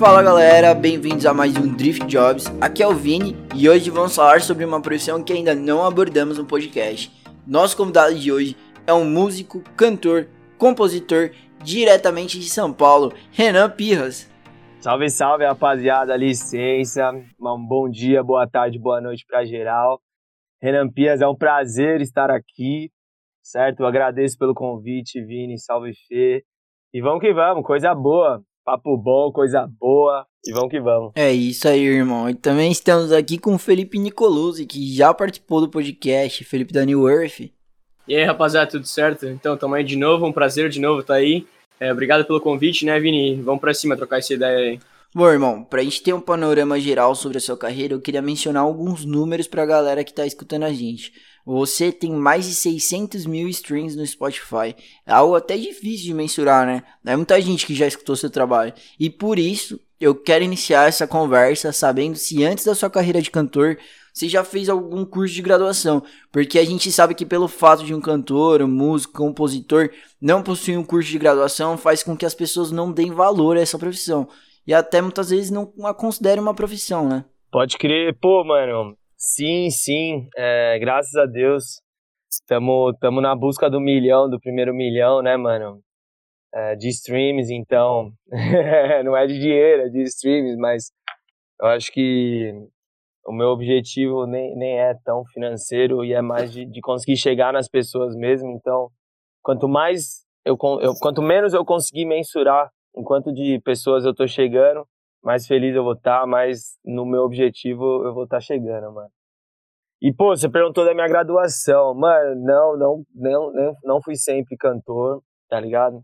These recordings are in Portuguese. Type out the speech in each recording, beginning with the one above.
Fala galera, bem-vindos a mais um Drift Jobs. Aqui é o Vini e hoje vamos falar sobre uma profissão que ainda não abordamos no podcast. Nosso convidado de hoje é um músico, cantor, compositor diretamente de São Paulo, Renan Pirras. Salve, salve rapaziada, licença. Um bom dia, boa tarde, boa noite para geral. Renan Pirras, é um prazer estar aqui, certo? Eu agradeço pelo convite, Vini, salve Fê. E vamos que vamos, coisa boa. Papo bom, coisa boa. E vamos que vamos. É isso aí, irmão. E também estamos aqui com o Felipe Nicoluzzi, que já participou do podcast, Felipe da New Earth. E aí, rapaziada, tudo certo? Então, tamo aí de novo, um prazer de novo estar tá aí. É, obrigado pelo convite, né, Vini? Vamos pra cima trocar essa ideia aí. Bom, irmão, pra gente ter um panorama geral sobre a sua carreira, eu queria mencionar alguns números pra galera que tá escutando a gente. Você tem mais de 600 mil streams no Spotify. É algo até difícil de mensurar, né? É muita gente que já escutou seu trabalho. E por isso, eu quero iniciar essa conversa sabendo se antes da sua carreira de cantor, você já fez algum curso de graduação. Porque a gente sabe que pelo fato de um cantor, um músico, compositor não possuir um curso de graduação, faz com que as pessoas não deem valor a essa profissão. E até muitas vezes não a considerem uma profissão, né? Pode crer, pô, mano. Sim, sim. É, graças a Deus. Tamo, tamo na busca do milhão, do primeiro milhão, né, mano? É, de streams, então. não é de dinheiro, é de streams, mas eu acho que o meu objetivo nem, nem é tão financeiro e é mais de, de conseguir chegar nas pessoas mesmo. Então, quanto mais eu, eu quanto menos eu conseguir mensurar enquanto de pessoas eu tô chegando, mais feliz eu vou estar, tá, mais no meu objetivo eu vou estar tá chegando, mano. E, pô, você perguntou da minha graduação. Mano, não, não, não, não, fui sempre cantor, tá ligado?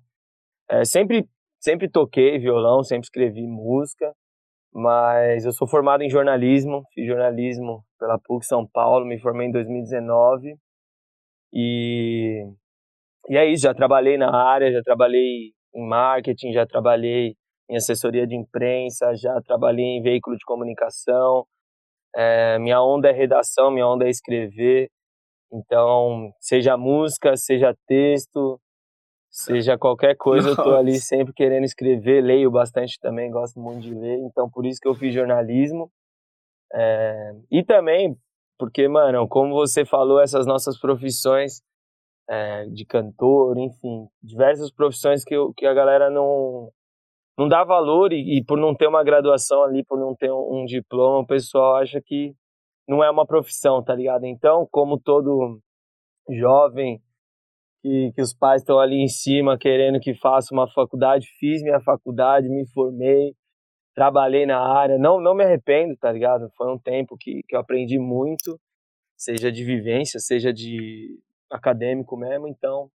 É, sempre, sempre toquei violão, sempre escrevi música, mas eu sou formado em jornalismo, fiz jornalismo pela PUC São Paulo, me formei em 2019 e, e é isso, já trabalhei na área, já trabalhei em marketing, já trabalhei em assessoria de imprensa, já trabalhei em veículo de comunicação. É, minha onda é redação, minha onda é escrever. Então, seja música, seja texto, seja qualquer coisa, Nossa. eu tô ali sempre querendo escrever, leio bastante também, gosto muito de ler, então por isso que eu fiz jornalismo. É, e também, porque, mano, como você falou, essas nossas profissões é, de cantor, enfim, diversas profissões que, eu, que a galera não, não dá valor e, e, por não ter uma graduação ali, por não ter um, um, diploma, o pessoal acha que não é uma profissão, tá ligado? Então, como todo jovem que, que os pais estão ali em cima querendo que faça uma faculdade, fiz minha faculdade, me formei, trabalhei na área, não, não me arrependo, tá ligado? Foi um tempo que, que eu aprendi muito, seja de vivência, seja de acadêmico mesmo, então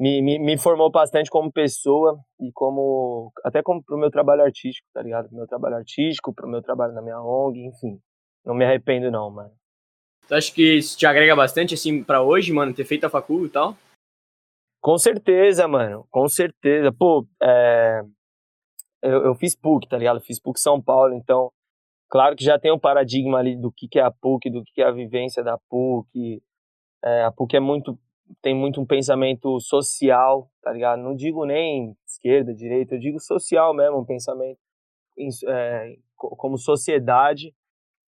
me, me, me, formou bastante como pessoa e como até como pro meu trabalho artístico, tá ligado? Pro meu trabalho artístico, pro meu trabalho na minha ONG, enfim. Não me arrependo não, mano. Tu acha que isso te agrega bastante assim para hoje, mano, ter feito a facul e tal? Com certeza, mano. Com certeza. Pô, é... eu, eu fiz PUC, tá ligado? Eu fiz PUC São Paulo, então claro que já tem um paradigma ali do que, que é a PUC, do que, que é a vivência da PUC. É, a PUC é muito tem muito um pensamento social, tá ligado? Não digo nem esquerda, direita, eu digo social mesmo, um pensamento é, como sociedade.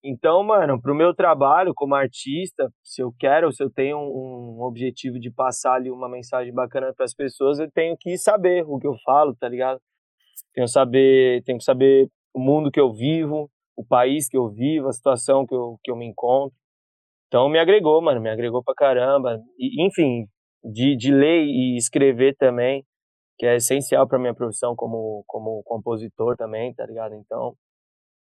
Então, mano, pro meu trabalho como artista, se eu quero, se eu tenho um, um objetivo de passar ali uma mensagem bacana para as pessoas, eu tenho que saber o que eu falo, tá ligado? Tenho saber, tenho que saber o mundo que eu vivo, o país que eu vivo, a situação que eu, que eu me encontro. Então me agregou, mano, me agregou pra caramba. E, enfim, de, de ler e escrever também, que é essencial pra minha profissão como, como compositor também, tá ligado? Então,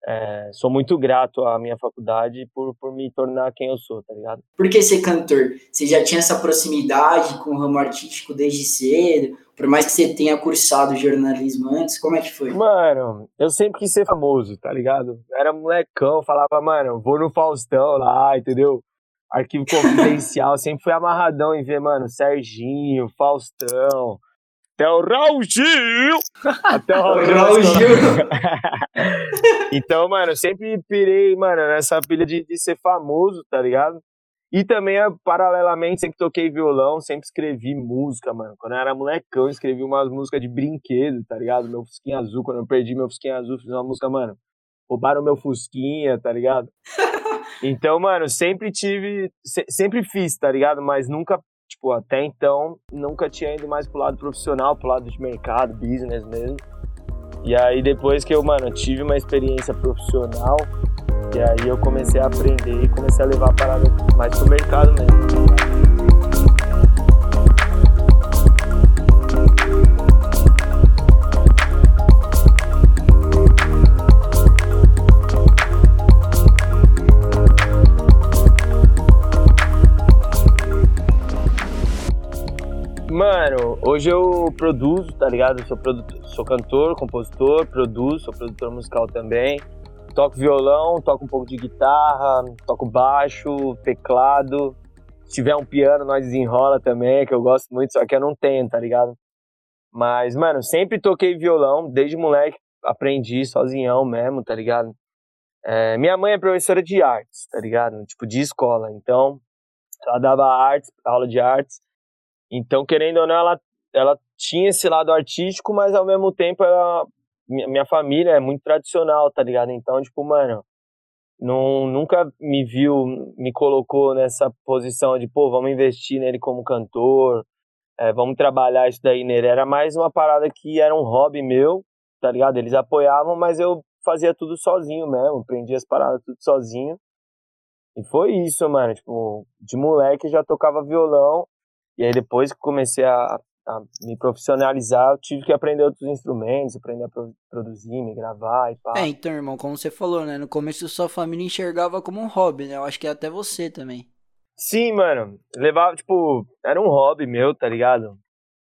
é, sou muito grato à minha faculdade por, por me tornar quem eu sou, tá ligado? Por que ser cantor? Você já tinha essa proximidade com o ramo artístico desde cedo? Por mais que você tenha cursado jornalismo antes, como é que foi? Mano, eu sempre quis ser famoso, tá ligado? era molecão, falava, mano, vou no Faustão lá, entendeu? Arquivo confidencial, sempre fui amarradão em ver, mano, Serginho, Faustão, até o Raul Gil! Até o Raul Gil! Então, mano, eu sempre pirei, mano, nessa pilha de, de ser famoso, tá ligado? E também, paralelamente, sempre toquei violão, sempre escrevi música, mano. Quando eu era molecão, eu escrevi umas músicas de brinquedo, tá ligado? Meu Fusquinha Azul, quando eu perdi meu Fusquinha Azul, fiz uma música, mano. Roubaram meu Fusquinha, tá ligado? Então, mano, sempre tive. Se, sempre fiz, tá ligado? Mas nunca, tipo, até então, nunca tinha ido mais pro lado profissional, pro lado de mercado, business mesmo. E aí, depois que eu, mano, tive uma experiência profissional, e aí eu comecei a aprender e comecei a levar a parada mais pro mercado mesmo. Mano, hoje eu produzo, tá ligado? sou, produtor, sou cantor, compositor, produzo, sou produtor musical também. Toco violão, toco um pouco de guitarra, toco baixo, teclado. Se tiver um piano, nós desenrola também, que eu gosto muito, só que eu não tenho, tá ligado? Mas, mano, sempre toquei violão, desde moleque aprendi sozinhão mesmo, tá ligado? É, minha mãe é professora de artes, tá ligado? Tipo, de escola. Então, ela dava artes, aula de artes. Então, querendo ou não, ela, ela tinha esse lado artístico, mas ao mesmo tempo ela, minha família é muito tradicional, tá ligado? Então, tipo, mano, não, nunca me viu, me colocou nessa posição de, pô, vamos investir nele como cantor, é, vamos trabalhar isso daí nele. Era mais uma parada que era um hobby meu, tá ligado? Eles apoiavam, mas eu fazia tudo sozinho mesmo, aprendi as paradas tudo sozinho. E foi isso, mano. Tipo, de moleque já tocava violão e aí depois que comecei a, a me profissionalizar, eu tive que aprender outros instrumentos, aprender a pro, produzir, me gravar e pá. É, então, irmão, como você falou, né? No começo sua família enxergava como um hobby, né? Eu acho que até você também. Sim, mano. Levava, tipo, era um hobby meu, tá ligado?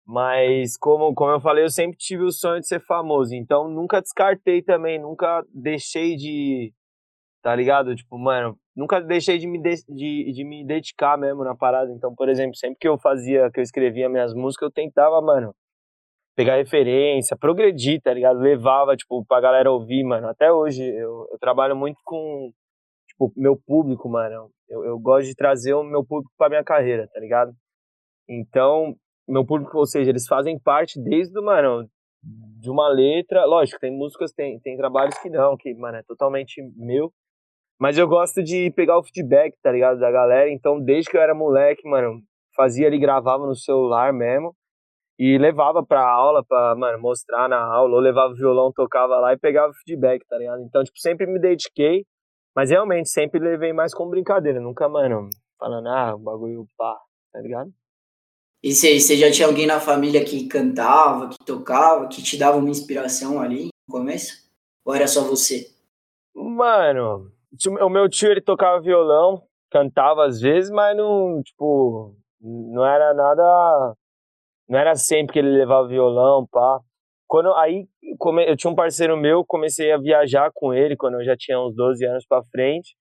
Mas, como, como eu falei, eu sempre tive o sonho de ser famoso. Então, nunca descartei também, nunca deixei de. Tá ligado? Tipo, mano, nunca deixei de me, de, de, de, me dedicar mesmo na parada. Então, por exemplo, sempre que eu fazia, que eu escrevia minhas músicas, eu tentava, mano, pegar referência, progredir, tá ligado? Levava, tipo, pra galera ouvir, mano. Até hoje, eu, eu trabalho muito com, tipo, meu público, mano. Eu, eu gosto de trazer o meu público pra minha carreira, tá ligado? Então, meu público, ou seja, eles fazem parte desde, mano, de uma letra. Lógico, tem músicas, tem, tem trabalhos que não, que, mano, é totalmente meu. Mas eu gosto de pegar o feedback, tá ligado? Da galera. Então, desde que eu era moleque, mano, fazia ali, gravava no celular mesmo. E levava pra aula, pra, mano, mostrar na aula. Ou levava o violão, tocava lá e pegava o feedback, tá ligado? Então, tipo, sempre me dediquei. Mas realmente, sempre levei mais como brincadeira. Nunca, mano, falando, ah, o bagulho pá, tá ligado? E você já tinha alguém na família que cantava, que tocava, que te dava uma inspiração ali no começo? Ou era só você? Mano, o meu tio, ele tocava violão, cantava às vezes, mas não, tipo, não era nada. Não era sempre que ele levava violão, pá. Quando, aí, eu tinha um parceiro meu, comecei a viajar com ele quando eu já tinha uns 12 anos pra frente.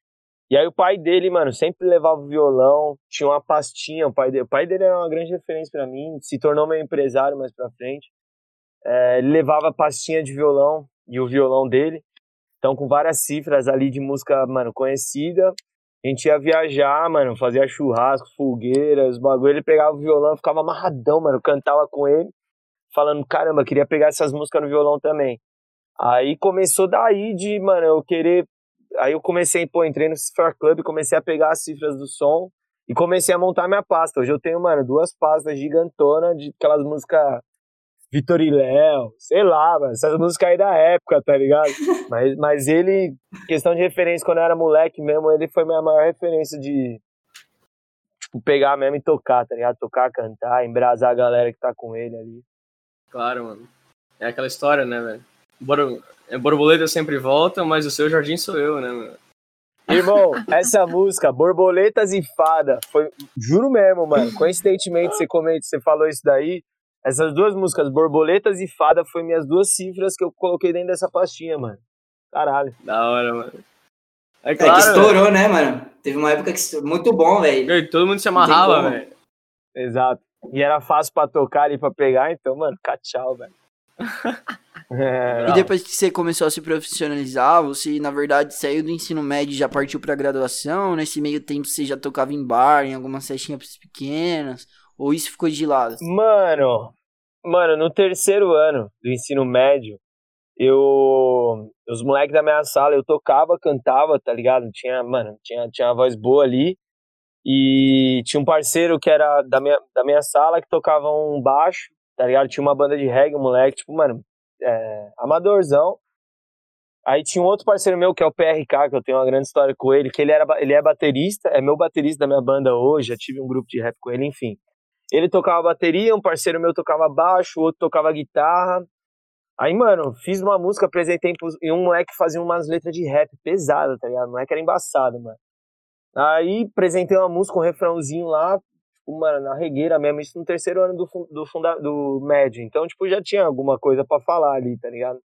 E aí o pai dele, mano, sempre levava violão, tinha uma pastinha, o pai dele, o pai dele era uma grande referência para mim, se tornou meu empresário mais pra frente. É, ele levava pastinha de violão e o violão dele. Então, com várias cifras ali de música, mano, conhecida. A gente ia viajar, mano, fazia churrasco, fogueiras, bagulho. Ele pegava o violão, ficava amarradão, mano, cantava com ele, falando, caramba, queria pegar essas músicas no violão também. Aí começou daí de, mano, eu querer. Aí eu comecei, pô, entrei no Cifra Club, comecei a pegar as cifras do som e comecei a montar minha pasta. Hoje eu tenho, mano, duas pastas gigantonas de aquelas músicas Vitor e Léo, sei lá, mano, essas músicas aí da época, tá ligado? mas, mas ele, questão de referência, quando eu era moleque mesmo, ele foi minha maior referência de, tipo, pegar mesmo e tocar, tá ligado? Tocar, cantar, embrasar a galera que tá com ele ali. Claro, mano. É aquela história, né, velho? Bor é, borboleta sempre volta, mas o seu jardim sou eu, né, mano? Irmão, essa música, Borboletas e Fada, foi, juro mesmo, mano, coincidentemente você comenta, você falou isso daí, essas duas músicas, Borboletas e Fada, foi minhas duas cifras que eu coloquei dentro dessa pastinha, mano. Caralho. Da hora, mano. É, claro, é que estourou, né, mano? Teve uma época que estourou. Muito bom, velho. Todo mundo se amarrava, velho. Exato. E era fácil pra tocar e pra pegar, então, mano, tchau, velho. É, e depois que você começou a se profissionalizar, você, na verdade, saiu do ensino médio e já partiu pra graduação? Nesse meio tempo você já tocava em bar, em algumas festinhas pequenas? Ou isso ficou de lado? Mano, mano, no terceiro ano do ensino médio, eu. Os moleques da minha sala, eu tocava, cantava, tá ligado? Tinha, mano, tinha, tinha uma voz boa ali. E tinha um parceiro que era da minha, da minha sala que tocava um baixo, tá ligado? Tinha uma banda de reggae, um moleque, tipo, mano, é, amadorzão. Aí tinha um outro parceiro meu que é o PRK, que eu tenho uma grande história com ele, que ele, era, ele é baterista, é meu baterista da minha banda hoje, já tive um grupo de rap com ele, enfim. Ele tocava bateria, um parceiro meu tocava baixo, o outro tocava guitarra. Aí, mano, fiz uma música, apresentei e um moleque fazia umas letras de rap pesada, tá ligado? O moleque era embaçado, mano. Aí apresentei uma música, um refrãozinho lá, tipo, mano, na regueira mesmo, isso no terceiro ano do, do, funda, do médio. Então, tipo, já tinha alguma coisa para falar ali, tá ligado?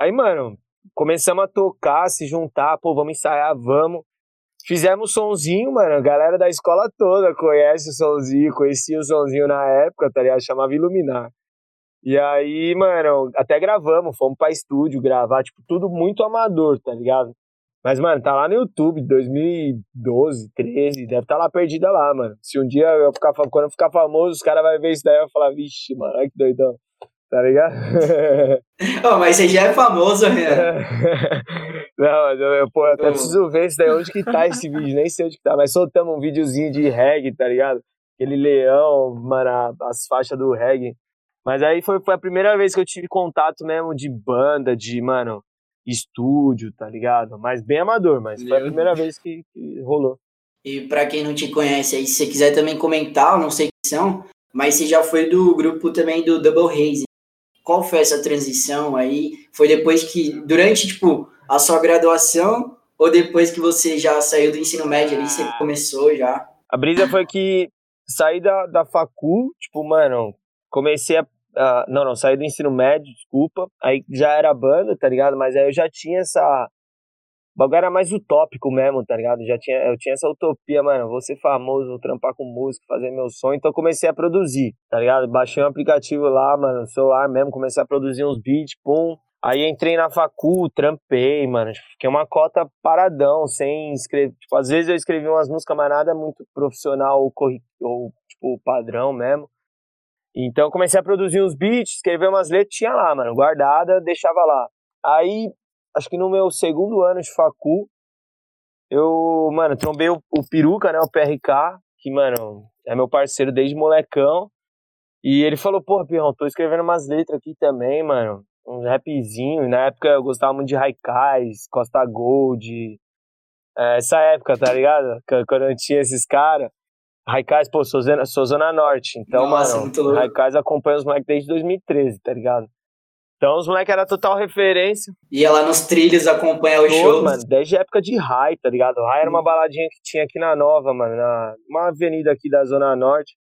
Aí, mano, começamos a tocar, se juntar, pô, vamos ensaiar, vamos. Fizemos sonzinho, mano. A galera da escola toda conhece o sonzinho, conhecia o sonzinho na época, tá ligado? Chamava Iluminar. E aí, mano, até gravamos, fomos pra estúdio gravar, tipo, tudo muito amador, tá ligado? Mas, mano, tá lá no YouTube, 2012, 13, deve tá lá perdida lá, mano. Se um dia eu ficar, quando eu ficar famoso, os caras vão ver isso daí e vão falar, vixe, mano, olha que doidão. Tá ligado? oh, mas você já é famoso, né? Não, mas eu, eu, pô, eu até preciso ver isso daí, onde que tá esse vídeo, nem sei onde que tá, mas soltamos um videozinho de reggae, tá ligado? Aquele leão, mano, as faixas do reggae. Mas aí foi, foi a primeira vez que eu tive contato mesmo de banda, de, mano, estúdio, tá ligado? Mas bem amador, mas foi a primeira vez que, que rolou. E para quem não te conhece aí, se você quiser também comentar, não sei quem são, mas você já foi do grupo também do Double Haze. Qual foi essa transição aí? Foi depois que, durante, tipo, a sua graduação ou depois que você já saiu do ensino médio ali, você começou já? A brisa foi que saí da, da facu, tipo, mano, comecei a Uh, não, não, saí do ensino médio, desculpa. Aí já era banda, tá ligado? Mas aí eu já tinha essa. Bagulho era mais utópico mesmo, tá ligado? Já tinha, eu tinha essa utopia, mano, vou ser famoso, vou trampar com música, fazer meu sonho. Então comecei a produzir, tá ligado? Baixei um aplicativo lá, mano, no celular mesmo, comecei a produzir uns beats, pum. Aí entrei na facu, trampei, mano. Fiquei uma cota paradão, sem escrever. Tipo, às vezes eu escrevi umas músicas, mas nada muito profissional ou, ou tipo, padrão mesmo. Então comecei a produzir uns beats, escrever umas letras, tinha lá, mano, guardada, deixava lá. Aí, acho que no meu segundo ano de facu, eu, mano, trombei o, o Peruca, né, o PRK, que, mano, é meu parceiro desde molecão. E ele falou, porra, Pirrão, tô escrevendo umas letras aqui também, mano, um rapzinho. E na época eu gostava muito de Raikais, Costa Gold, é, essa época, tá ligado? Quando eu tinha esses caras. Raikais, pô, sou zona, sou zona norte. Então, Nossa, mano, Raikais acompanha os moleques desde 2013, tá ligado? Então os moleques eram total referência. Ia lá nos trilhos acompanhar o show. mano, desde a época de Rai, tá ligado? Rai era uma baladinha que tinha aqui na Nova, mano, na uma avenida aqui da Zona Norte.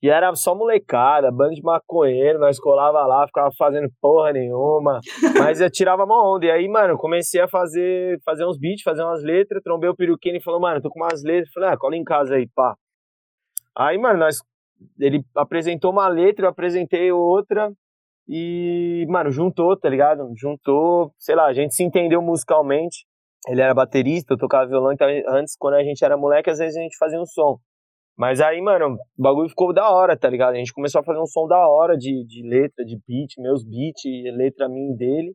E era só molecada, bando de maconheiro, nós colava lá, ficava fazendo porra nenhuma. Mas eu tirava uma onda. E aí, mano, comecei a fazer, fazer uns beats, fazer umas letras, trombei o peruquinho e falou, mano, tô com umas letras. Falei, ah, cola em casa aí, pá. Aí, mano, nós, ele apresentou uma letra, eu apresentei outra e, mano, juntou, tá ligado? Juntou, sei lá, a gente se entendeu musicalmente. Ele era baterista, eu tocava violão, então antes, quando a gente era moleque, às vezes a gente fazia um som. Mas aí, mano, o bagulho ficou da hora, tá ligado? A gente começou a fazer um som da hora de, de letra, de beat, meus beats, letra minha e dele.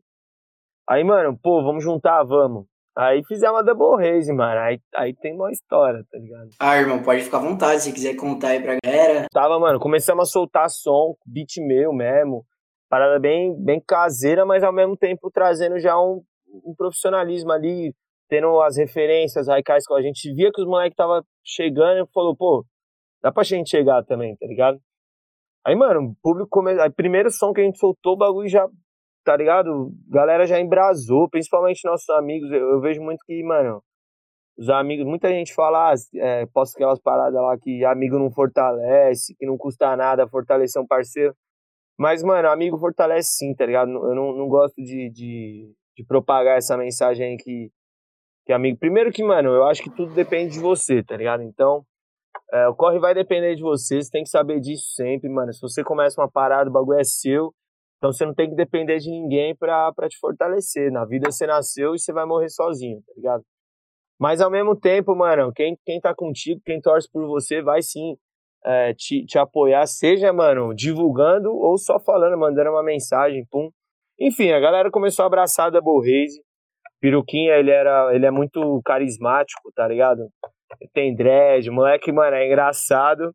Aí, mano, pô, vamos juntar, vamos. Aí fizemos uma double raise, mano. Aí, aí tem uma história, tá ligado? Ah, irmão, pode ficar à vontade se quiser contar aí pra galera. Tava, mano, começamos a soltar som, beat meu mesmo. Parada bem, bem caseira, mas ao mesmo tempo trazendo já um, um profissionalismo ali, tendo as referências radicais que a gente via que os moleques tava chegando e falou, pô, dá pra gente chegar também, tá ligado? Aí, mano, o público começou. Primeiro som que a gente soltou, o bagulho já tá ligado? Galera já embrasou, principalmente nossos amigos. Eu, eu vejo muito que, mano, os amigos, muita gente fala, ah, é, posso aquelas paradas lá que amigo não fortalece, que não custa nada fortalecer um parceiro. Mas, mano, amigo fortalece sim, tá ligado? Eu não, não gosto de, de, de propagar essa mensagem aí que, que amigo. Primeiro que, mano, eu acho que tudo depende de você, tá ligado? Então, é, o corre vai depender de você, você tem que saber disso sempre, mano. Se você começa uma parada, o bagulho é seu. Então você não tem que depender de ninguém pra, pra te fortalecer. Na vida você nasceu e você vai morrer sozinho, tá ligado? Mas ao mesmo tempo, mano, quem, quem tá contigo, quem torce por você, vai sim é, te, te apoiar, seja, mano, divulgando ou só falando, mandando uma mensagem, pum. Enfim, a galera começou a abraçar a Double. Piruquinha, ele, era, ele é muito carismático, tá ligado? Tem dread, moleque, mano, é engraçado.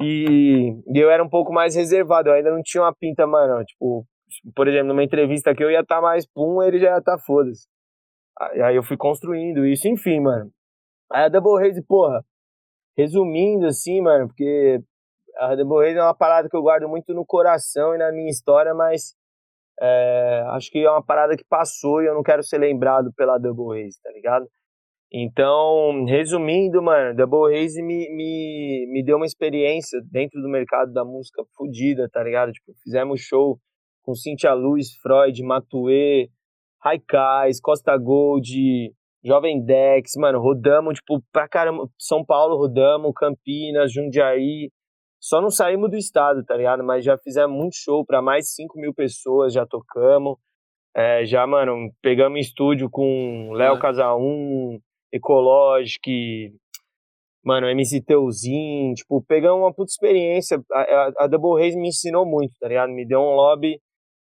E, e, eu era um pouco mais reservado, eu ainda não tinha uma pinta, mano. Tipo, por exemplo, numa entrevista que eu ia estar tá mais pum, ele já ia estar tá foda-se. Aí eu fui construindo isso, enfim, mano. Aí a Double Race, porra, resumindo assim, mano, porque a Race é uma parada que eu guardo muito no coração e na minha história, mas é, acho que é uma parada que passou e eu não quero ser lembrado pela Double Race, tá ligado? Então, resumindo, mano, Double Haze me, me, me deu uma experiência dentro do mercado da música fodida, tá ligado? Tipo, fizemos show com Cintia Luz, Freud, Matue, Raikais, Costa Gold, Jovem Dex, mano, rodamos, tipo, pra caramba, São Paulo rodamos, Campinas, Jundiaí, só não saímos do estado, tá ligado? Mas já fizemos muito show para mais de 5 mil pessoas, já tocamos, é, já, mano, pegamos estúdio com Léo Casaum, Ecologic, mano, MC Teuzinho, tipo, pegamos uma puta experiência. A, a, a Double Race me ensinou muito, tá ligado? Me deu um lobby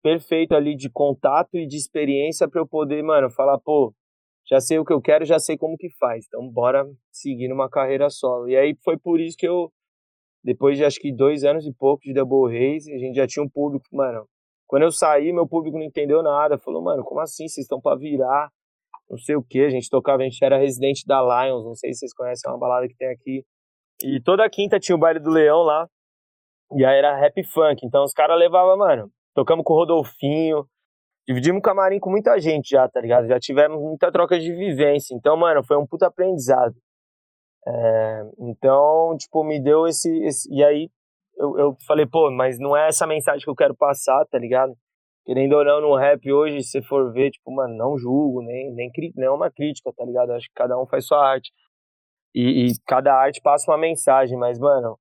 perfeito ali de contato e de experiência para eu poder, mano, falar, pô, já sei o que eu quero, já sei como que faz. Então, bora seguir numa carreira solo. E aí foi por isso que eu, depois de acho que dois anos e pouco de Double Race, a gente já tinha um público, mano. Quando eu saí, meu público não entendeu nada. Falou, mano, como assim? Vocês estão para virar? não sei o que, a gente tocava, a gente era residente da Lions, não sei se vocês conhecem, é uma balada que tem aqui. E toda quinta tinha o baile do Leão lá, e aí era rap funk, então os caras levavam, mano, tocamos com o Rodolfinho, dividimos camarim com muita gente já, tá ligado? Já tivemos muita troca de vivência, então, mano, foi um puta aprendizado. É, então, tipo, me deu esse, esse e aí eu, eu falei, pô, mas não é essa mensagem que eu quero passar, tá ligado? querendo ou não, no rap hoje, se for ver, tipo, mano, não julgo, nem, nem, nem é uma crítica, tá ligado? Acho que cada um faz sua arte. E, e cada arte passa uma mensagem, mas, mano,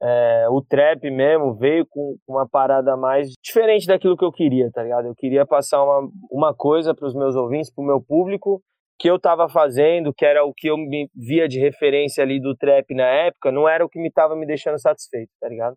é, o trap mesmo veio com uma parada mais diferente daquilo que eu queria, tá ligado? Eu queria passar uma, uma coisa para os meus ouvintes, pro meu público, que eu tava fazendo, que era o que eu me via de referência ali do trap na época, não era o que me tava me deixando satisfeito, tá ligado?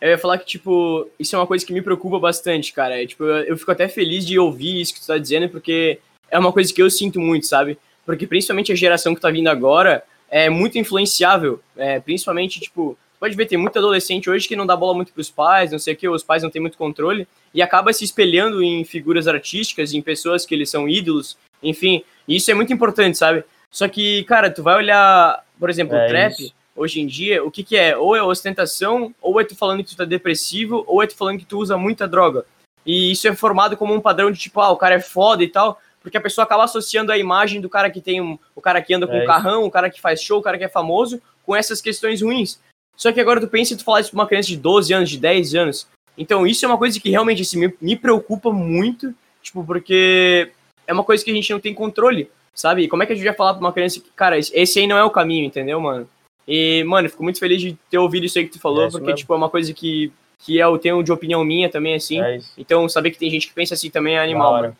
Eu ia falar que, tipo, isso é uma coisa que me preocupa bastante, cara. É, tipo, eu, eu fico até feliz de ouvir isso que tu tá dizendo, porque é uma coisa que eu sinto muito, sabe? Porque principalmente a geração que tá vindo agora é muito influenciável. É, principalmente, tipo, pode ver, tem muito adolescente hoje que não dá bola muito pros pais, não sei o que, os pais não têm muito controle, e acaba se espelhando em figuras artísticas, em pessoas que eles são ídolos, enfim, e isso é muito importante, sabe? Só que, cara, tu vai olhar, por exemplo, é o trap, isso hoje em dia, o que, que é? Ou é ostentação, ou é tu falando que tu tá depressivo, ou é tu falando que tu usa muita droga. E isso é formado como um padrão de tipo, ah, o cara é foda e tal, porque a pessoa acaba associando a imagem do cara que tem um, o cara que anda com é um carrão, o cara que faz show, o cara que é famoso, com essas questões ruins. Só que agora tu pensa e tu falar isso pra uma criança de 12 anos, de 10 anos. Então isso é uma coisa que realmente assim, me, me preocupa muito, tipo, porque é uma coisa que a gente não tem controle, sabe? Como é que a gente vai falar pra uma criança que, cara, esse aí não é o caminho, entendeu, mano? E, mano, fico muito feliz de ter ouvido isso aí que tu falou, é porque, mesmo. tipo, é uma coisa que, que eu tenho de opinião minha também, assim. É então, saber que tem gente que pensa assim também é animal, mano.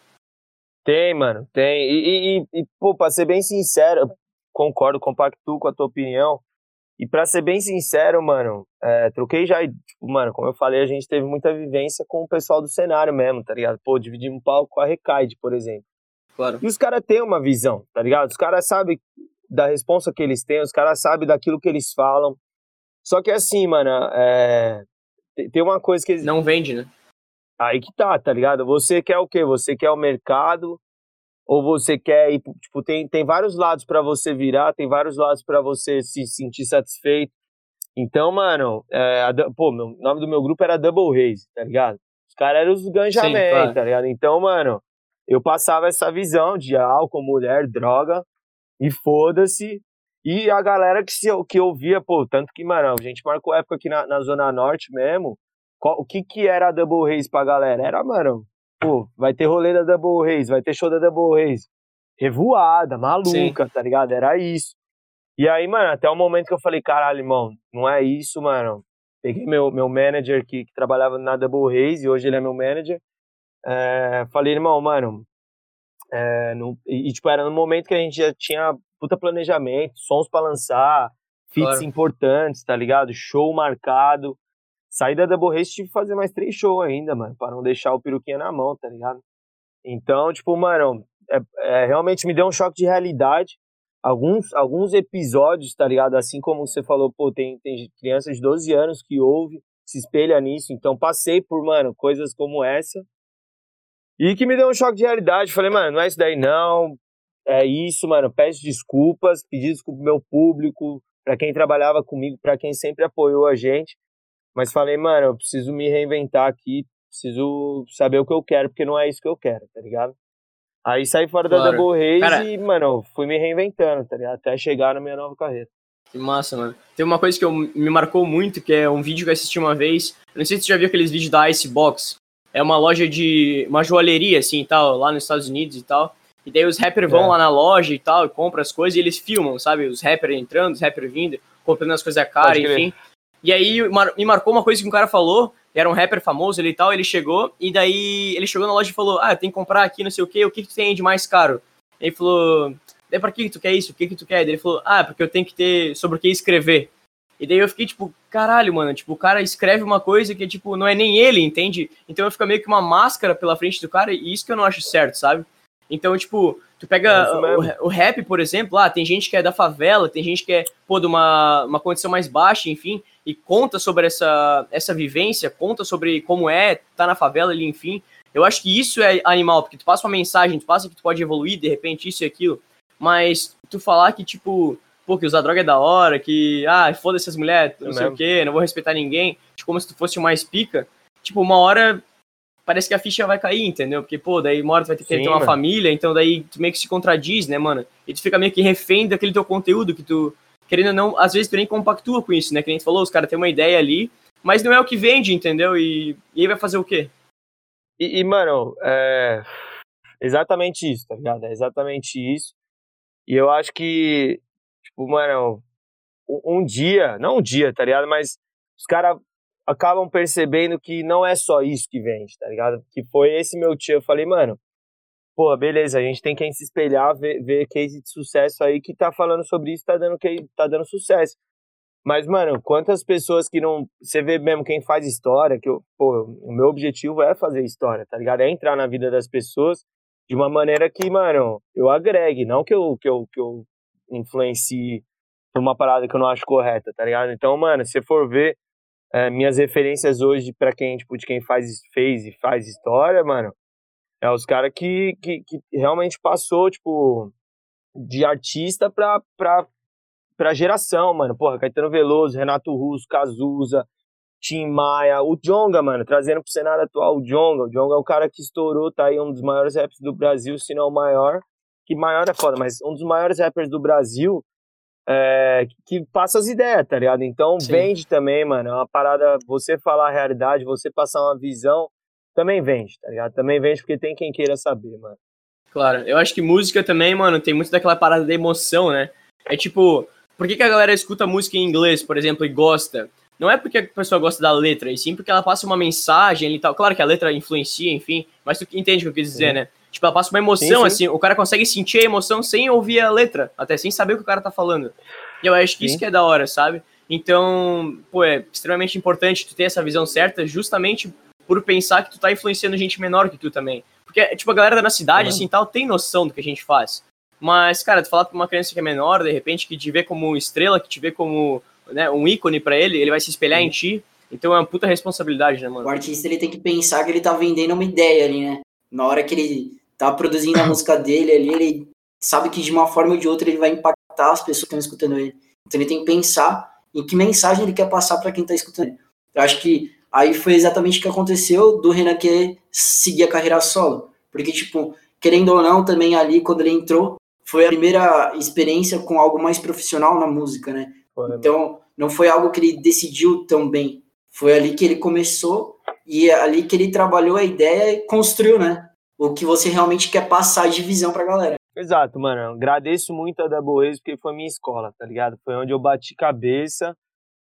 Tem, mano, tem. E, e, e, pô, pra ser bem sincero, concordo, compacto com a tua opinião. E pra ser bem sincero, mano, é, troquei já, tipo, mano, como eu falei, a gente teve muita vivência com o pessoal do cenário mesmo, tá ligado? Pô, dividimos um palco com a Recaide, por exemplo. Claro. E os caras têm uma visão, tá ligado? Os caras sabem da responsa que eles têm, os caras sabem daquilo que eles falam. Só que assim, mano, é... tem uma coisa que eles... Não vende, né? Aí que tá, tá ligado? Você quer o quê? Você quer o mercado ou você quer ir, tipo, tem, tem vários lados para você virar, tem vários lados para você se sentir satisfeito. Então, mano, é, a, pô, o nome do meu grupo era Double Race, tá ligado? Os caras eram os ganjamento, claro. tá ligado? Então, mano, eu passava essa visão de álcool, mulher, droga, e foda-se. E a galera que, se, que ouvia, pô, tanto que, mano, a gente marcou época aqui na, na Zona Norte mesmo. Qual, o que que era a Double Race pra galera? Era, mano, pô, vai ter rolê da Double Race, vai ter show da Double Race. Revoada, maluca, Sim. tá ligado? Era isso. E aí, mano, até o momento que eu falei, caralho, irmão, não é isso, mano. peguei meu, meu manager que, que trabalhava na Double Race e hoje ele é meu manager. É, falei, irmão, mano, é, no, e, tipo, era no momento que a gente já tinha puta planejamento, sons para lançar, feats claro. importantes, tá ligado? Show marcado. Saí da Double Race tive que fazer mais três shows ainda, mano, para não deixar o peruquinha na mão, tá ligado? Então, tipo, mano, é, é, realmente me deu um choque de realidade. Alguns, alguns episódios, tá ligado? Assim como você falou, pô, tem, tem crianças de 12 anos que ouve, se espelha nisso. Então, passei por, mano, coisas como essa. E que me deu um choque de realidade. Falei, mano, não é isso daí não. É isso, mano. Peço desculpas, pedi desculpa pro meu público, para quem trabalhava comigo, para quem sempre apoiou a gente. Mas falei, mano, eu preciso me reinventar aqui, preciso saber o que eu quero, porque não é isso que eu quero, tá ligado? Aí saí fora claro. da Double Race Cara, e, mano, fui me reinventando, tá ligado? Até chegar na minha nova carreira. Que massa, mano. Tem uma coisa que eu, me marcou muito, que é um vídeo que eu assisti uma vez. Eu não sei se você já viu aqueles vídeos da Icebox. É uma loja de. uma joalheria, assim e tal, lá nos Estados Unidos e tal. E daí os rappers vão é. lá na loja e tal, e compram as coisas e eles filmam, sabe? Os rappers entrando, os rappers vindo, comprando as coisas a cara, enfim. E aí me marcou uma coisa que um cara falou, era um rapper famoso ele e tal, ele chegou, e daí ele chegou na loja e falou, ah, tem que comprar aqui não sei o que, o que, que tu tem de mais caro? Ele falou, daí pra que tu quer isso? O que que tu quer? Ele falou, ah, porque eu tenho que ter sobre o que escrever. E daí eu fiquei tipo, caralho, mano, tipo, o cara escreve uma coisa que, tipo, não é nem ele, entende? Então eu fico meio que uma máscara pela frente do cara, e isso que eu não acho certo, sabe? Então, tipo, tu pega é o, o, rap, por exemplo, lá, ah, tem gente que é da favela, tem gente que é, pô, de uma, uma condição mais baixa, enfim, e conta sobre essa, essa vivência, conta sobre como é tá na favela ali, enfim. Eu acho que isso é animal, porque tu passa uma mensagem, tu passa que tu pode evoluir, de repente, isso e aquilo. Mas tu falar que, tipo, pô, que usar droga é da hora, que, ah, foda-se as mulheres, não é sei mesmo. o quê, não vou respeitar ninguém, tipo, como se tu fosse mais pica. Tipo, uma hora parece que a ficha vai cair, entendeu? Porque, pô, daí uma hora tu vai ter que Sim, ter uma mano. família, então daí tu meio que se contradiz, né, mano? E tu fica meio que refém daquele teu conteúdo que tu, querendo ou não, às vezes tu nem compactua com isso, né? Que a gente falou, os caras têm uma ideia ali, mas não é o que vende, entendeu? E, e aí vai fazer o quê? E, e, mano, é exatamente isso, tá ligado? É exatamente isso. E eu acho que, tipo, mano, um, um dia, não um dia, tá ligado? Mas os caras acabam percebendo que não é só isso que vende, tá ligado? Que foi esse meu tio. Eu falei, mano, pô, beleza, a gente tem que se espelhar, ver, ver case de sucesso aí que tá falando sobre isso, tá dando, que, tá dando sucesso. Mas, mano, quantas pessoas que não. Você vê mesmo quem faz história, que eu, pô, o meu objetivo é fazer história, tá ligado? É entrar na vida das pessoas de uma maneira que, mano, eu agregue, não que eu, que eu, que eu influencie por uma parada que eu não acho correta, tá ligado? Então, mano, se for ver é, minhas referências hoje para quem, tipo, de quem faz, fez e faz história, mano, é os caras que, que, que, realmente passou, tipo, de artista pra, pra, pra geração, mano. Porra, Caetano Veloso, Renato Russo, Cazuza, Tim Maia, o Jonga, mano, trazendo pro cenário atual o Jonga. O Jonga é o cara que estourou, tá aí um dos maiores rappers do Brasil, se não o maior. Que maior é foda, mas um dos maiores rappers do Brasil é, que passa as ideias, tá ligado? Então Sim. vende também, mano. É uma parada, você falar a realidade, você passar uma visão também vende, tá ligado? Também vende porque tem quem queira saber, mano. Claro, eu acho que música também, mano, tem muito daquela parada da emoção, né? É tipo, por que, que a galera escuta música em inglês, por exemplo, e gosta? Não é porque a pessoa gosta da letra, e sim porque ela passa uma mensagem e tal. Claro que a letra influencia, enfim, mas tu entende o que eu quis dizer, sim. né? Tipo, ela passa uma emoção, sim, sim. assim, o cara consegue sentir a emoção sem ouvir a letra, até sem saber o que o cara tá falando. E eu acho que isso que é da hora, sabe? Então, pô, é extremamente importante tu ter essa visão certa, justamente por pensar que tu tá influenciando gente menor que tu também. Porque, tipo, a galera da cidade, uhum. assim, tal, tem noção do que a gente faz. Mas, cara, tu falar pra uma criança que é menor, de repente, que te vê como estrela, que te vê como né, um ícone para ele, ele vai se espelhar uhum. em ti. Então é uma puta responsabilidade, né, mano? O artista, ele tem que pensar que ele tá vendendo uma ideia ali, né? Na hora que ele tá produzindo a música dele ali, ele sabe que de uma forma ou de outra ele vai impactar as pessoas que estão escutando ele. Então ele tem que pensar em que mensagem ele quer passar para quem tá escutando ele. Eu acho que Aí foi exatamente o que aconteceu do Renan querer seguir a carreira solo. Porque, tipo, querendo ou não, também ali, quando ele entrou, foi a primeira experiência com algo mais profissional na música, né? Então, não foi algo que ele decidiu tão bem. Foi ali que ele começou e é ali que ele trabalhou a ideia e construiu, né? O que você realmente quer passar de visão pra galera. Exato, mano. agradeço muito a Double Race porque foi minha escola, tá ligado? Foi onde eu bati cabeça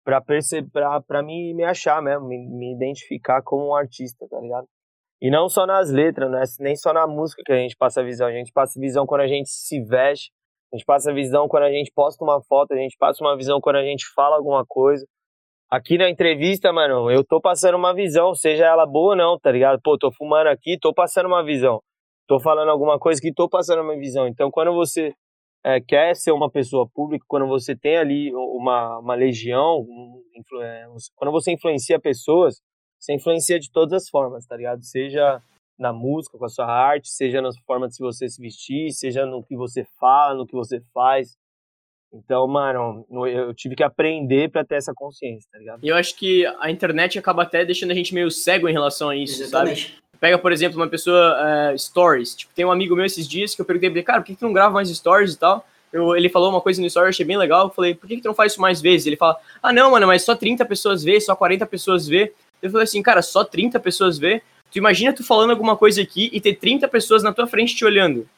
pra perceber, pra, pra me, me achar mesmo, me, me identificar como um artista, tá ligado? E não só nas letras, né? nem só na música que a gente passa visão, a gente passa a visão quando a gente se veste, a gente passa visão quando a gente posta uma foto, a gente passa uma visão quando a gente fala alguma coisa. Aqui na entrevista, mano, eu tô passando uma visão, seja ela boa ou não, tá ligado? Pô, tô fumando aqui, tô passando uma visão. Tô falando alguma coisa que tô passando uma visão. Então, quando você é, quer ser uma pessoa pública, quando você tem ali uma, uma legião, um, é, quando você influencia pessoas, você influencia de todas as formas, tá ligado? Seja na música, com a sua arte, seja na forma de você se vestir, seja no que você fala, no que você faz. Então, mano, eu tive que aprender para ter essa consciência, tá ligado? E eu acho que a internet acaba até deixando a gente meio cego em relação a isso, Exatamente. sabe? Pega, por exemplo, uma pessoa, uh, stories. Tipo, tem um amigo meu esses dias que eu perguntei pra ele, cara, por que, que tu não grava mais stories e tal? Eu, ele falou uma coisa no story, achei bem legal. Eu falei, por que, que tu não faz isso mais vezes? Ele fala, ah, não, mano, mas só 30 pessoas vê, só 40 pessoas vê. Eu falei assim, cara, só 30 pessoas vê? Tu imagina tu falando alguma coisa aqui e ter 30 pessoas na tua frente te olhando.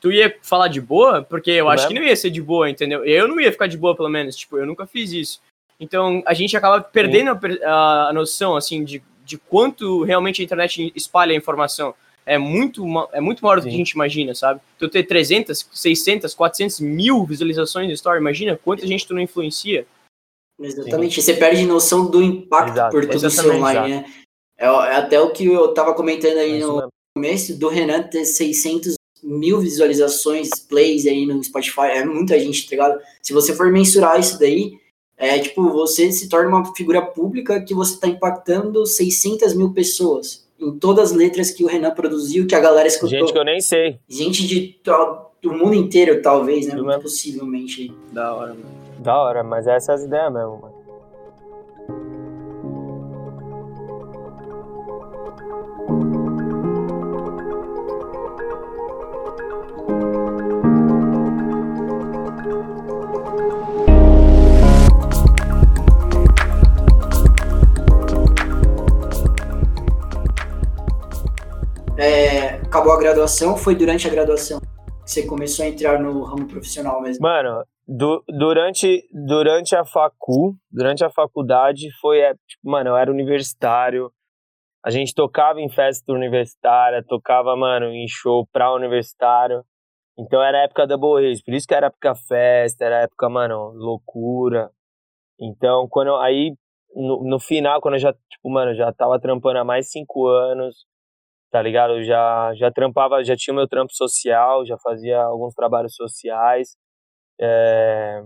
Tu ia falar de boa? Porque eu acho que não ia ser de boa, entendeu? Eu não ia ficar de boa, pelo menos. Tipo, eu nunca fiz isso. Então, a gente acaba perdendo a, a, noção, assim, de, de quanto realmente a internet espalha a informação. É muito, é muito maior do que a gente imagina, sabe? Tu ter 300, 600, 400 mil visualizações de story, imagina quanta gente tu não influencia. Exatamente, Sim. você perde noção do impacto Exato. por tudo isso online, né? É, é, até o que eu tava comentando aí é no começo, do Renan ter 600 mil visualizações, plays aí no Spotify, é muita gente, tá ligado? Se você for mensurar isso daí, é tipo, você se torna uma figura pública que você tá impactando 600 mil pessoas em todas as letras que o Renan produziu, que a galera escutou. Gente que eu nem sei. Gente de do mundo inteiro, talvez, né? Muito possivelmente. Da hora, mano. Da hora, mas essas é as ideias mesmo, mano. É, acabou a graduação, foi durante a graduação que você começou a entrar no ramo profissional mesmo? Mano, du durante, durante a facu, durante a faculdade, foi, é, tipo, mano, eu era universitário, a gente tocava em festa universitária, tocava, mano, em show pra universitário, então era época da Borreis, por isso que era época festa, era época, mano, loucura. Então, quando aí, no, no final, quando eu já, tipo, mano, já tava trampando há mais cinco anos, tá ligado? Eu já, já trampava, já tinha meu trampo social, já fazia alguns trabalhos sociais, é,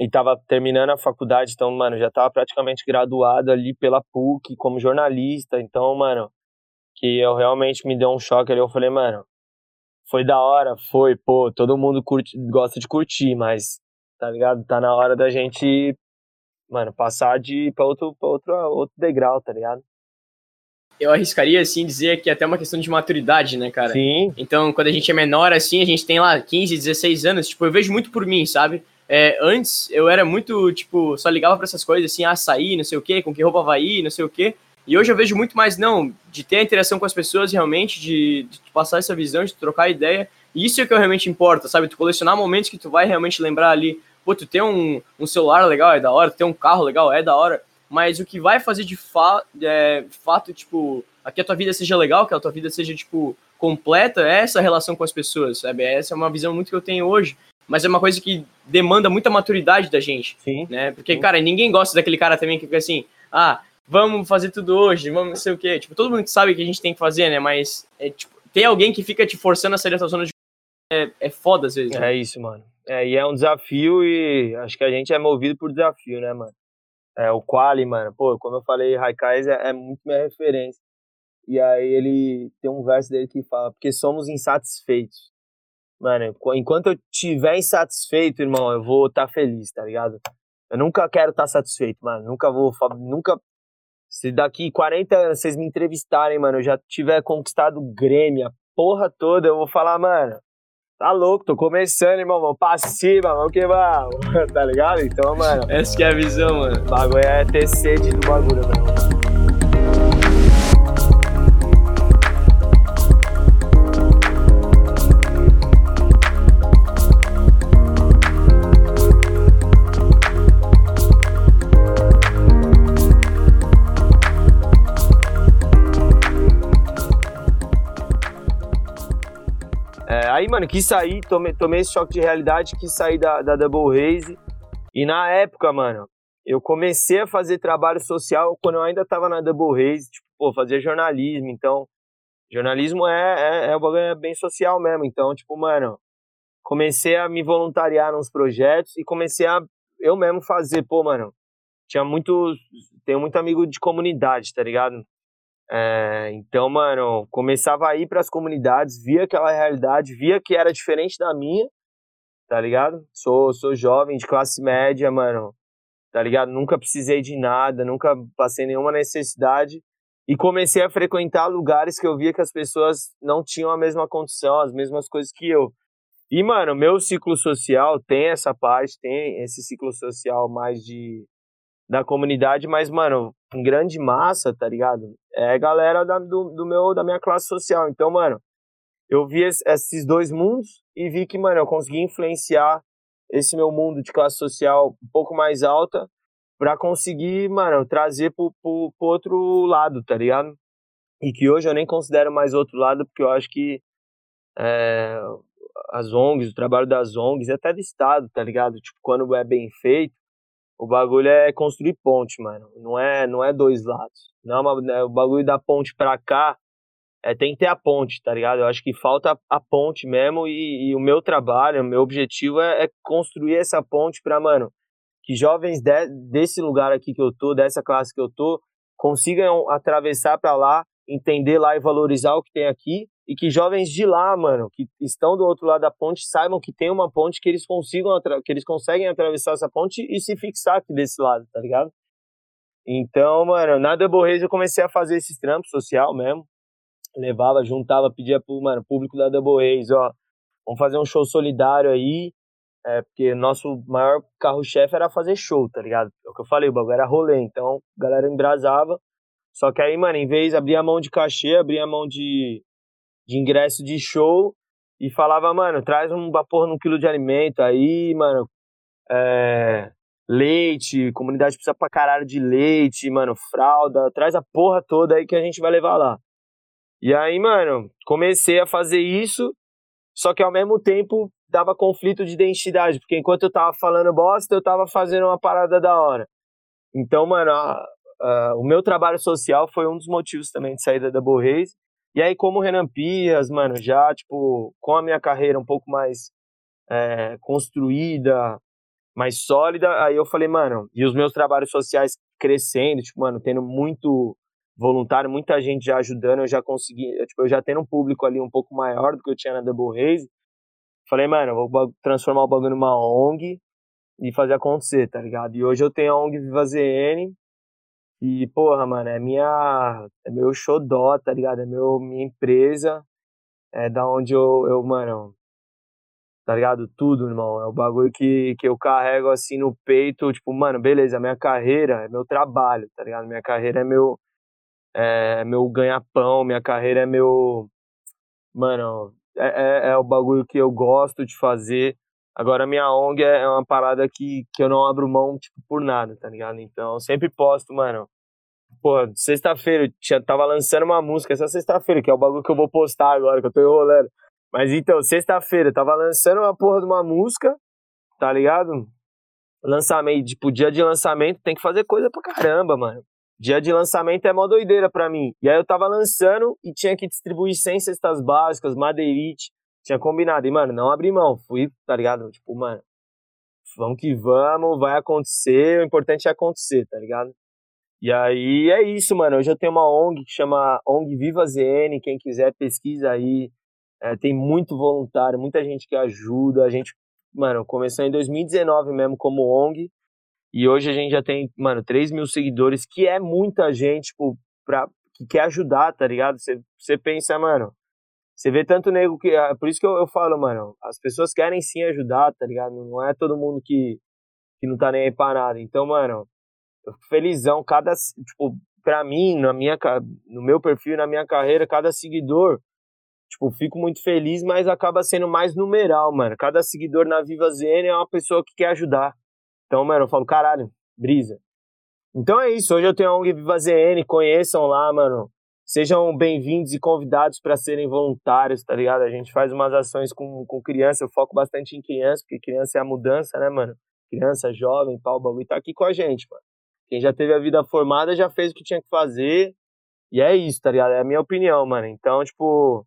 e tava terminando a faculdade, então, mano, já tava praticamente graduado ali pela PUC como jornalista, então, mano, que eu realmente me deu um choque ali, eu falei, mano, foi da hora, foi, pô, todo mundo curte, gosta de curtir, mas, tá ligado? Tá na hora da gente, mano, passar de pra outro, outro, outro degrau, tá ligado? Eu arriscaria, assim, dizer que é até uma questão de maturidade, né, cara? Sim. Então, quando a gente é menor, assim, a gente tem lá 15, 16 anos, tipo, eu vejo muito por mim, sabe? É, antes, eu era muito, tipo, só ligava para essas coisas, assim, açaí, não sei o quê, com que roupa vai ir, não sei o quê. E hoje eu vejo muito mais, não, de ter a interação com as pessoas realmente, de, de passar essa visão, de trocar ideia. E isso é o que realmente importa, sabe? Tu colecionar momentos que tu vai realmente lembrar ali. Pô, tu ter um, um celular legal é da hora, tu ter um carro legal é da hora mas o que vai fazer de, fa é, fato, tipo, que a tua vida seja legal, que a tua vida seja, tipo, completa, é essa relação com as pessoas, sabe? Essa é uma visão muito que eu tenho hoje, mas é uma coisa que demanda muita maturidade da gente, Sim. né? Porque, cara, ninguém gosta daquele cara também que fica assim, ah, vamos fazer tudo hoje, vamos não sei o quê. Tipo, todo mundo sabe que a gente tem que fazer, né? Mas, é, tipo, tem alguém que fica te forçando a sair dessa zona de é, é foda às vezes. Né? É isso, mano. É, e é um desafio e acho que a gente é movido por desafio, né, mano? É, o Quali, mano, pô, como eu falei, Raikais é, é muito minha referência. E aí ele tem um verso dele que fala, porque somos insatisfeitos. Mano, enquanto eu tiver insatisfeito, irmão, eu vou estar tá feliz, tá ligado? Eu nunca quero estar tá satisfeito, mano. Nunca vou, nunca se daqui 40 anos vocês me entrevistarem, mano, eu já tiver conquistado o Grêmio, a porra toda, eu vou falar, mano, Tá louco, tô começando, irmão. Vamos pra cima, vamos que vamos. tá ligado? Então, mano. Essa que é a visão, mano. O bagulho é ter sede do bagulho, mano. Mano, quis sair, tomei, tomei esse choque de realidade, quis sair da, da Double Race. E na época, mano, eu comecei a fazer trabalho social quando eu ainda tava na Double Race, tipo, pô, fazia jornalismo, então jornalismo é, é, é, bagulho é bem social mesmo, então, tipo, mano, comecei a me voluntariar nos projetos e comecei a eu mesmo fazer, pô, mano, tinha muito, tenho muito amigo de comunidade, tá ligado? É, então, mano, começava a ir para as comunidades, via aquela realidade, via que era diferente da minha, tá ligado? Sou, sou jovem, de classe média, mano, tá ligado? Nunca precisei de nada, nunca passei nenhuma necessidade. E comecei a frequentar lugares que eu via que as pessoas não tinham a mesma condição, as mesmas coisas que eu. E, mano, meu ciclo social tem essa parte, tem esse ciclo social mais de da comunidade, mas, mano, em grande massa, tá ligado? É galera da, do, do meu, da minha classe social. Então, mano, eu vi esses dois mundos e vi que, mano, eu consegui influenciar esse meu mundo de classe social um pouco mais alta para conseguir, mano, trazer pro, pro, pro, outro lado, tá ligado? E que hoje eu nem considero mais outro lado, porque eu acho que é, as ONGs, o trabalho das ONGs, até do Estado, tá ligado? Tipo, quando é bem feito, o bagulho é construir ponte, mano. Não é, não é dois lados. Não é uma, é, o bagulho da ponte pra cá é, tem que ter a ponte, tá ligado? Eu acho que falta a ponte mesmo e, e o meu trabalho, o meu objetivo é, é, construir essa ponte pra, mano, que jovens de, desse lugar aqui que eu tô, dessa classe que eu tô, consigam atravessar para lá, entender lá e valorizar o que tem aqui e que jovens de lá, mano, que estão do outro lado da ponte, saibam que tem uma ponte que eles consigam que eles conseguem atravessar essa ponte e se fixar aqui desse lado, tá ligado? Então, mano, na Double Race eu comecei a fazer esses trampos social mesmo. Levava, juntava, pedia pro, mano, público da Double Race, ó, vamos fazer um show solidário aí, é, porque nosso maior carro-chefe era fazer show, tá ligado? É o que eu falei, o bagulho era rolê, então a galera embrasava. Só que aí, mano, em vez de abrir a mão de cachê, abrir a mão de, de ingresso de show e falava, mano, traz um porra num quilo de alimento aí, mano. É, leite, comunidade precisa pra caralho de leite, mano, fralda, traz a porra toda aí que a gente vai levar lá. E aí, mano, comecei a fazer isso, só que ao mesmo tempo dava conflito de identidade, porque enquanto eu tava falando bosta, eu tava fazendo uma parada da hora. Então, mano, a, a, o meu trabalho social foi um dos motivos também de sair da Race. E aí, como Renan Pias, mano, já, tipo, com a minha carreira um pouco mais é, construída, mais sólida, aí eu falei, mano, e os meus trabalhos sociais crescendo, tipo, mano, tendo muito voluntário, muita gente já ajudando, eu já consegui, tipo, eu já tendo um público ali um pouco maior do que eu tinha na Double Race, falei, mano, eu vou transformar o bagulho numa ONG e fazer acontecer, tá ligado? E hoje eu tenho a ONG Viva ZN, e, porra, mano, é minha. É meu xodó, tá ligado? É meu, minha empresa. É da onde eu, eu, mano. Tá ligado? Tudo, irmão. É o bagulho que, que eu carrego assim no peito. Tipo, mano, beleza, minha carreira é meu trabalho, tá ligado? Minha carreira é meu. É meu ganha-pão, minha carreira é meu. Mano, é, é, é o bagulho que eu gosto de fazer. Agora, minha ONG é, é uma parada que, que eu não abro mão, tipo, por nada, tá ligado? Então, eu sempre posto, mano, Pô, sexta-feira, eu tava lançando uma música essa sexta-feira, que é o bagulho que eu vou postar agora, que eu tô enrolando. Mas então, sexta-feira, tava lançando uma porra de uma música, tá ligado? Lançamento, tipo, dia de lançamento tem que fazer coisa pra caramba, mano. Dia de lançamento é mó doideira pra mim. E aí eu tava lançando e tinha que distribuir 100 cestas básicas, madeirite, tinha combinado. E, mano, não abri mão, fui, tá ligado? Tipo, mano, vamos que vamos, vai acontecer, o importante é acontecer, tá ligado? E aí é isso, mano. Hoje eu tenho uma ONG que chama ONG Viva ZN. Quem quiser, pesquisa aí. É, tem muito voluntário, muita gente que ajuda. A gente, mano, começou em 2019 mesmo como ONG. E hoje a gente já tem, mano, 3 mil seguidores, que é muita gente, tipo, pra, que quer ajudar, tá ligado? Você pensa, mano, você vê tanto nego que. É por isso que eu, eu falo, mano, as pessoas querem sim ajudar, tá ligado? Não é todo mundo que, que não tá nem aí pra nada. Então, mano, eu fico felizão, cada, tipo, pra mim, na minha, no meu perfil, na minha carreira, cada seguidor, tipo, fico muito feliz, mas acaba sendo mais numeral, mano. Cada seguidor na Viva ZN é uma pessoa que quer ajudar. Então, mano, eu falo, caralho, brisa. Então é isso, hoje eu tenho a ONG Viva ZN, conheçam lá, mano. Sejam bem-vindos e convidados para serem voluntários, tá ligado? A gente faz umas ações com, com criança, eu foco bastante em criança, porque criança é a mudança, né, mano? Criança, jovem, pau, bagulho tá aqui com a gente, mano. Quem já teve a vida formada já fez o que tinha que fazer, e é isso, tá ligado? É a minha opinião, mano. Então, tipo,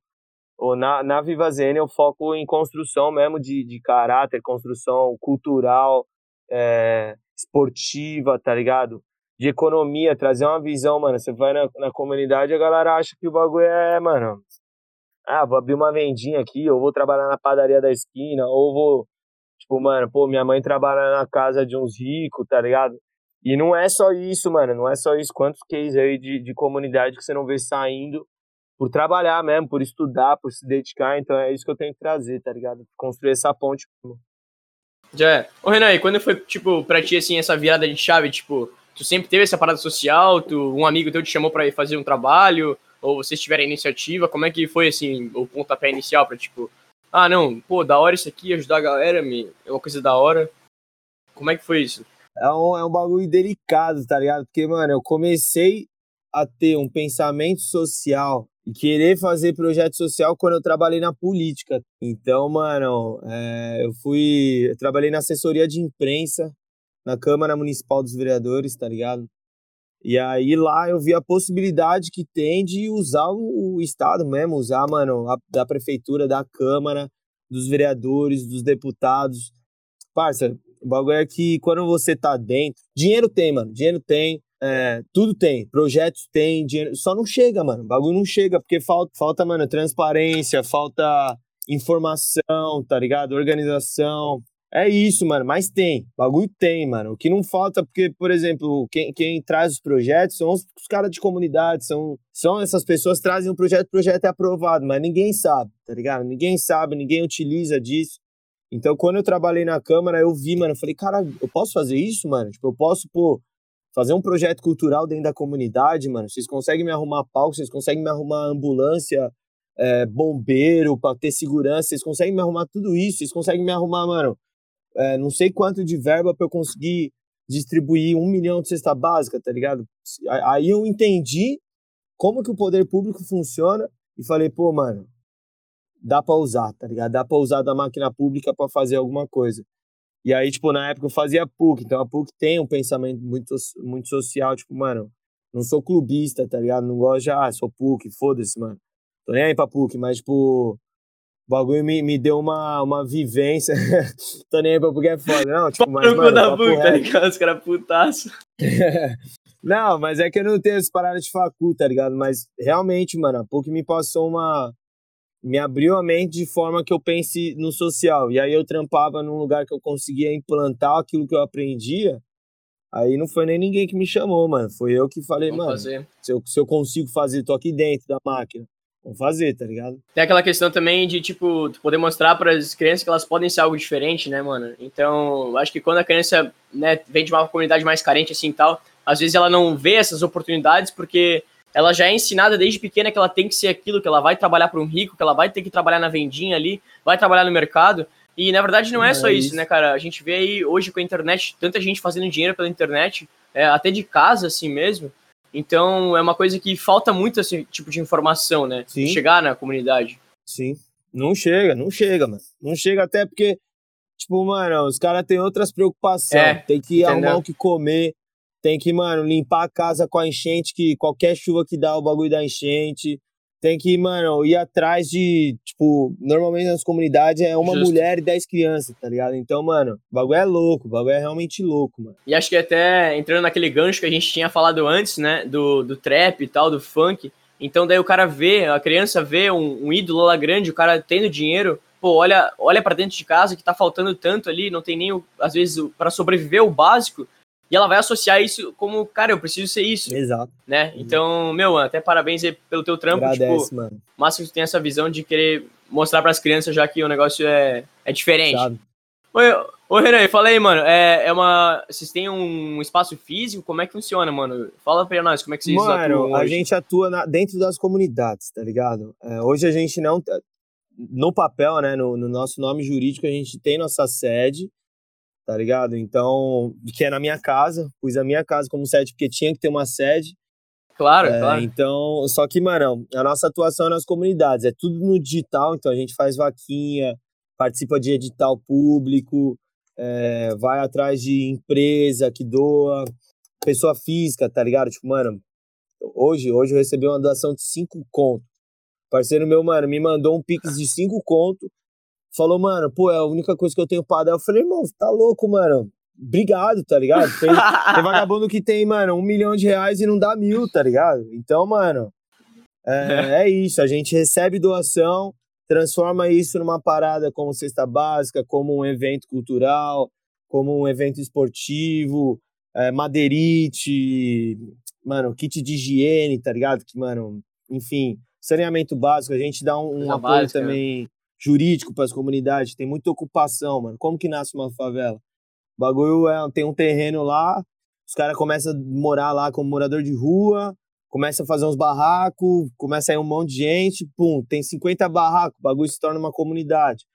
na, na Viva Zen eu foco em construção mesmo de, de caráter, construção cultural, é, esportiva, tá ligado? De economia, trazer uma visão, mano. Você vai na, na comunidade a galera acha que o bagulho é, mano. Ah, vou abrir uma vendinha aqui, ou vou trabalhar na padaria da esquina, ou vou. Tipo, mano, pô, minha mãe trabalha na casa de uns ricos, tá ligado? E não é só isso, mano. Não é só isso. Quantos cases aí de, de comunidade que você não vê saindo por trabalhar mesmo, por estudar, por se dedicar. Então é isso que eu tenho que trazer, tá ligado? Construir essa ponte. Já é. Ô, Renan, e quando foi, tipo, pra ti, assim, essa virada de chave, tipo, tu sempre teve essa parada social, tu, um amigo teu te chamou para fazer um trabalho, ou vocês tiveram a iniciativa, como é que foi, assim, o pontapé inicial para tipo, ah, não, pô, da hora isso aqui, ajudar a galera, me, é uma coisa da hora. Como é que foi isso? É um, é um bagulho delicado, tá ligado? Porque, mano, eu comecei a ter um pensamento social e querer fazer projeto social quando eu trabalhei na política. Então, mano, é, eu fui. Eu trabalhei na assessoria de imprensa na Câmara Municipal dos Vereadores, tá ligado? E aí lá eu vi a possibilidade que tem de usar o, Estado mesmo, usar, mano, a, da prefeitura, da Câmara, dos vereadores, dos deputados. Parça, o bagulho é que quando você tá dentro, dinheiro tem, mano, dinheiro tem, é, tudo tem, projetos tem, dinheiro, só não chega, mano, o bagulho não chega, porque falta, falta, mano, transparência, falta informação, tá ligado? Organização, é isso, mano, mas tem. Bagulho tem, mano. O que não falta, porque, por exemplo, quem, quem traz os projetos são os, os caras de comunidade, são, são essas pessoas que trazem um projeto, o projeto é aprovado, mas ninguém sabe, tá ligado? Ninguém sabe, ninguém utiliza disso. Então, quando eu trabalhei na Câmara, eu vi, mano, eu falei, cara, eu posso fazer isso, mano? Tipo, eu posso, pô, fazer um projeto cultural dentro da comunidade, mano. Vocês conseguem me arrumar palco, vocês conseguem me arrumar ambulância, é, bombeiro, pra ter segurança, vocês conseguem me arrumar tudo isso, vocês conseguem me arrumar, mano, é, não sei quanto de verba para eu conseguir distribuir um milhão de cesta básica, tá ligado? Aí eu entendi como que o poder público funciona e falei, pô, mano, dá para usar, tá ligado? Dá para usar da máquina pública para fazer alguma coisa. E aí, tipo, na época eu fazia PUC, então a PUC tem um pensamento muito, muito social, tipo, mano, não sou clubista, tá ligado? Não gosto de, ah, sou PUC, foda-se, mano. Tô nem aí pra PUC, mas, tipo, o bagulho me, me deu uma, uma vivência. Tô nem aí pra porque é foda, não. Tipo, mas, mano, da PUC, tá ligado? Os caras putaço. não, mas é que eu não tenho essa parada de facu, tá ligado? Mas realmente, mano, a PUC me passou uma. Me abriu a mente de forma que eu pense no social. E aí eu trampava num lugar que eu conseguia implantar aquilo que eu aprendia. Aí não foi nem ninguém que me chamou, mano. Foi eu que falei, Vamos mano. Fazer. Se eu, se eu consigo fazer, tô aqui dentro da máquina. Vamos fazer, tá ligado? Tem aquela questão também de, tipo, poder mostrar para as crianças que elas podem ser algo diferente, né, mano? Então, acho que quando a criança, né, vem de uma comunidade mais carente assim e tal, às vezes ela não vê essas oportunidades porque ela já é ensinada desde pequena que ela tem que ser aquilo, que ela vai trabalhar para um rico, que ela vai ter que trabalhar na vendinha ali, vai trabalhar no mercado. E na verdade não é, só isso, isso, né, cara? A gente vê aí hoje com a internet, tanta gente fazendo dinheiro pela internet, é, até de casa assim mesmo. Então é uma coisa que falta muito esse tipo de informação, né? Sim. Chegar na comunidade. Sim. Não chega, não chega, mano. Não chega até porque, tipo, mano, os caras têm outras preocupações. É, tem que entendeu? arrumar o que comer, tem que, mano, limpar a casa com a enchente, que qualquer chuva que dá, o bagulho da enchente tem que, mano, ir atrás de, tipo, normalmente nas comunidades é uma Justo. mulher e dez crianças, tá ligado? Então, mano, o bagulho é louco, o bagulho é realmente louco, mano. E acho que até entrando naquele gancho que a gente tinha falado antes, né, do, do trap e tal, do funk, então daí o cara vê, a criança vê um, um ídolo lá grande, o cara tendo dinheiro, pô, olha, olha para dentro de casa que tá faltando tanto ali, não tem nem, às vezes, para sobreviver o básico, e ela vai associar isso como, cara, eu preciso ser isso. Exato. Né? Então, meu, até parabéns pelo teu trampo. Agradece, tipo, mano. Massa que tu tem essa visão de querer mostrar para as crianças já que o negócio é, é diferente. Sabe. Oi, ô Renan, fala aí, mano. É, é uma. Vocês têm um espaço físico? Como é que funciona, mano? Fala pra nós, como é que vocês mano, atuam? Mano, a gente atua na, dentro das comunidades, tá ligado? É, hoje a gente não. No papel, né? No, no nosso nome jurídico, a gente tem nossa sede tá ligado? Então, que é na minha casa, pus a minha casa como sede porque tinha que ter uma sede. Claro, é, claro. Então, só que, mano, a nossa atuação é nas comunidades, é tudo no digital, então a gente faz vaquinha, participa de edital público, é, vai atrás de empresa que doa, pessoa física, tá ligado? Tipo, mano, hoje, hoje eu recebi uma doação de 5 conto. Parceiro meu, mano, me mandou um pix de 5 conto, falou, mano, pô, é a única coisa que eu tenho pra dar. Eu falei, irmão, tá louco, mano obrigado, tá ligado? Tem, tem, vagabundo que tem, mano, um milhão de reais e não dá mil, tá ligado? Então, mano, é, é isso. A gente recebe doação, transforma isso numa parada como cesta básica, como um evento cultural, como um evento esportivo, é, madeirite, mano, kit de higiene, tá ligado? Que, mano, enfim, saneamento básico, a gente dá um, um apoio básica, né? também né? Jurídico para as comunidades, tem muita ocupação, mano. Como que nasce uma favela? O bagulho é, tem um terreno lá, os caras começam a morar lá como morador de rua, começa a fazer uns barracos, começa a ir um monte de gente, pum, tem 50 barracos, o bagulho se torna uma comunidade.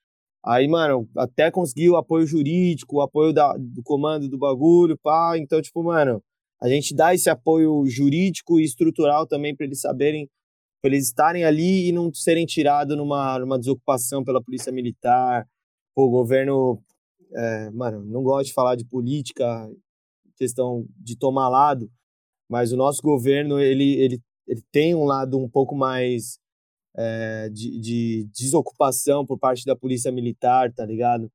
Aí, mano, até conseguir o apoio jurídico, o apoio da, do comando do bagulho, pá. Então, tipo, mano, a gente dá esse apoio jurídico e estrutural também para eles saberem, eles estarem ali e não serem tirados numa, numa desocupação pela polícia militar. o governo é, mano, não gosto de falar de política, questão de tomar lado, mas o nosso governo, ele, ele, ele tem um lado um pouco mais é, de, de, desocupação por parte da polícia militar, tá ligado?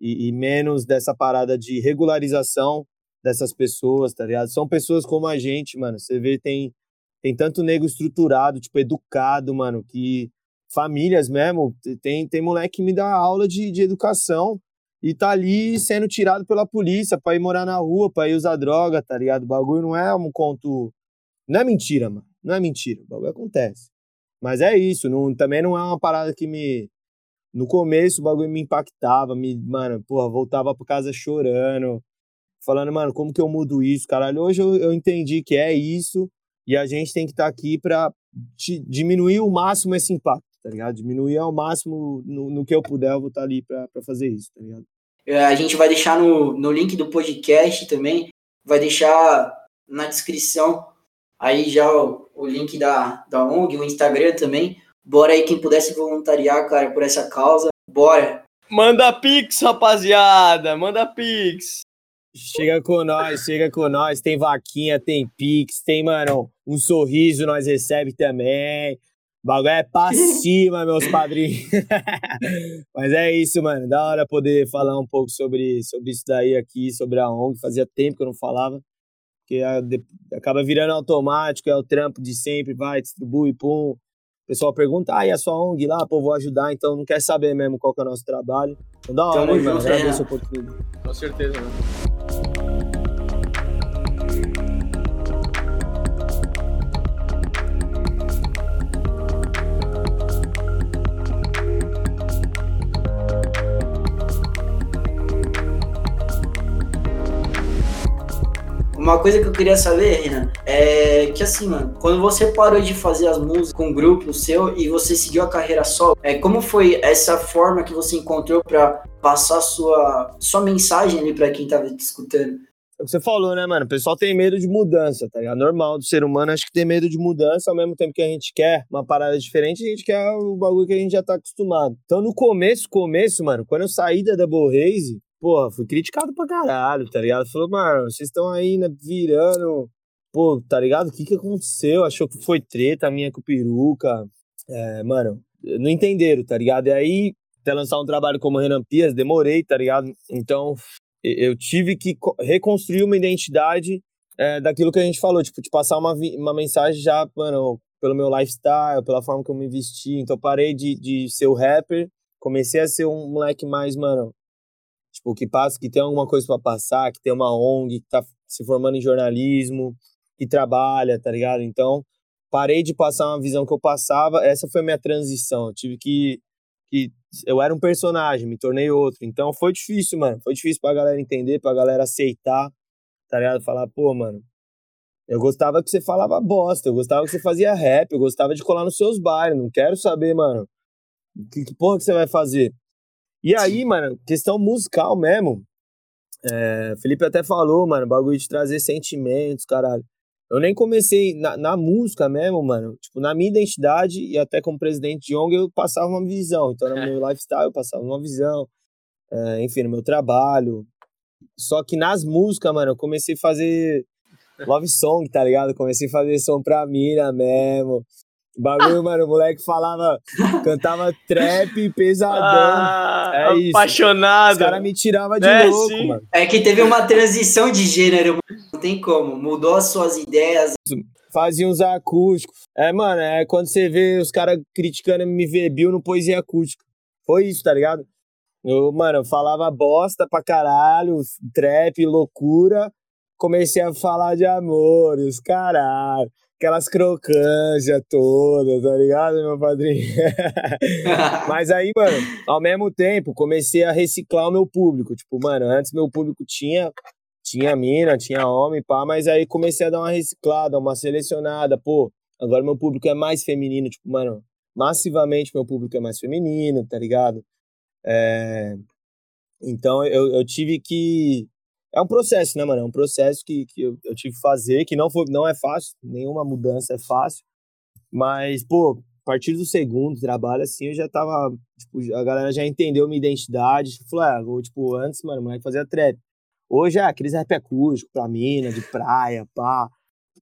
E, e, menos dessa parada de regularização dessas pessoas, tá ligado? São pessoas como a gente, mano. Você vê, tem, tem tanto nego estruturado, tipo, educado, mano, que famílias mesmo, tem, tem moleque que me dá aula de, de educação e tá ali sendo tirado pela polícia pra ir morar na rua, pra ir usar droga, tá ligado? O bagulho não é um conto. Não é mentira, mano. Não é mentira. O bagulho acontece. Mas é isso. Não, também não é uma parada que me. No começo o bagulho me impactava, me, mano, porra, voltava pra casa chorando, falando, mano, como que eu mudo isso, caralho? Hoje eu, eu entendi que é isso e a gente tem que estar tá aqui pra diminuir o máximo esse impacto, tá ligado? Diminuir ao máximo no, no que eu puder, eu vou estar tá ali pra, pra fazer isso, tá ligado? É, a gente vai deixar no, no link do podcast também, vai deixar na descrição aí já o, o link da, da ONG, o Instagram também. Bora aí quem pudesse voluntariar, cara, por essa causa. Bora! Manda pix, rapaziada! Manda pix! Chega com nós, chega com nós. Tem vaquinha, tem pix, tem, mano, um sorriso nós recebe também. O bagulho é pra cima, meus padrinhos. Mas é isso, mano. Da hora poder falar um pouco sobre, sobre isso daí aqui, sobre a ONG. Fazia tempo que eu não falava. Porque acaba virando automático, é o trampo de sempre, vai, distribui, pum. O pessoal pergunta, ah, e a sua ONG lá? Pô, vou ajudar, então não quer saber mesmo qual que é o nosso trabalho. Então da hora, mano. Agradeço a oportunidade. Com certeza, mano. Uma coisa que eu queria saber, Renan, é que assim, mano, quando você parou de fazer as músicas com o grupo seu e você seguiu a carreira solo, é, como foi essa forma que você encontrou para passar sua, sua mensagem ali para quem tava te escutando? Você falou, né, mano? O pessoal tem medo de mudança, tá ligado? Normal do ser humano, acho que tem medo de mudança ao mesmo tempo que a gente quer uma parada diferente, a gente quer o bagulho que a gente já tá acostumado. Então, no começo, começo, mano, quando eu saí da Double Race, porra, fui criticado pra caralho, tá ligado? Falou, mano, vocês estão aí, né, virando. Pô, tá ligado? O que que aconteceu? Achou que foi treta minha com peruca. É, mano, não entenderam, tá ligado? E aí, até lançar um trabalho como Renan Pias, demorei, tá ligado? Então, eu tive que reconstruir uma identidade é, daquilo que a gente falou, tipo, de passar uma, uma mensagem já, mano, pelo meu lifestyle, pela forma que eu me vesti. Então, parei de, de ser o rapper, comecei a ser um moleque mais, mano, Tipo, que passa, que tem alguma coisa para passar, que tem uma ONG, que tá se formando em jornalismo, que trabalha, tá ligado? Então, parei de passar uma visão que eu passava, essa foi a minha transição. Eu tive que que eu era um personagem, me tornei outro. Então foi difícil, mano. Foi difícil pra galera entender, pra galera aceitar, tá ligado? Falar, pô, mano, eu gostava que você falava bosta, eu gostava que você fazia rap, eu gostava de colar nos seus bares, não quero saber, mano, que, que porra que você vai fazer? E aí, mano, questão musical mesmo. É, Felipe até falou, mano, bagulho de trazer sentimentos, caralho. Eu nem comecei na, na, música mesmo, mano. Tipo, na minha identidade e até como presidente de ONG, eu passava uma visão. Então, no é. meu lifestyle, eu passava uma visão. É, enfim, no meu trabalho. Só que nas músicas, mano, eu comecei a fazer love song, tá ligado? Comecei a fazer som pra mina mesmo. Bagulho, mano, o moleque falava, cantava trap pesadão. Ah, é isso. Apaixonado. Os caras me tiravam de é, louco, sim. mano. É que teve uma transição de gênero, não tem como. Mudou as suas ideias. Fazia uns acústicos. É, mano, é quando você vê os caras criticando MV Bill no poesia acústica. Foi isso, tá ligado? Eu, mano, eu falava bosta pra caralho, trap, loucura. Comecei a falar de amores, caralho aquelas crocâncias todas, tá ligado, meu padrinho? Mas aí, mano, ao mesmo tempo, comecei a reciclar o meu público. Tipo, mano, antes meu público tinha tinha mina, tinha homem, pá, mas aí comecei a dar uma reciclada, uma selecionada, pô, agora meu público é mais feminino, tipo, mano, massivamente meu público é mais feminino, tá ligado? É... Então eu, eu tive que é um processo, né, mano? É um processo que, que eu, eu, tive que fazer, que não, foi, não é fácil, nenhuma mudança é fácil. Mas, pô, a partir do segundo trabalho, assim, eu já tava. Tipo, a galera já entendeu minha identidade. Falou, ah, vou, tipo, antes, mano, o moleque fazia trap. Hoje é aqueles rap acústico pra mina, de praia, pá.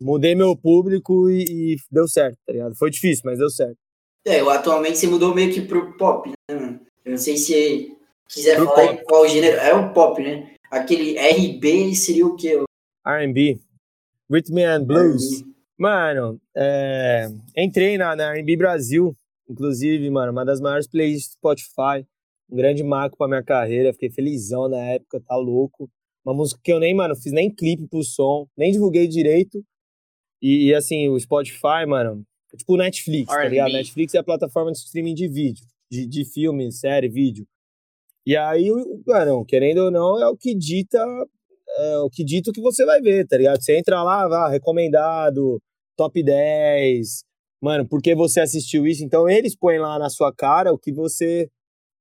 Mudei meu público e, e, deu certo, tá ligado? Foi difícil, mas deu certo. É, atualmente você mudou meio que pro pop, né, mano? Eu não sei se quiser pro falar pop. qual gênero. É o pop, né? Aquele RB seria o quê? R&B. Rhythm and Blues. Mano, é... entrei na, na R&B Brasil, inclusive, mano, uma das maiores playlists do Spotify. Um grande marco pra minha carreira. Fiquei felizão na época, tá louco. Uma música que eu nem, mano, fiz nem clipe pro som, nem divulguei direito. E, e assim, o Spotify, mano, é tipo o Netflix, tá ligado? Netflix é a plataforma de streaming de vídeo, de, de filme, série, vídeo. E aí, mano, querendo ou não, é o que dita é o que dita o que você vai ver, tá ligado? Você entra lá, vá, recomendado, top 10, mano, porque você assistiu isso? Então eles põem lá na sua cara o que você,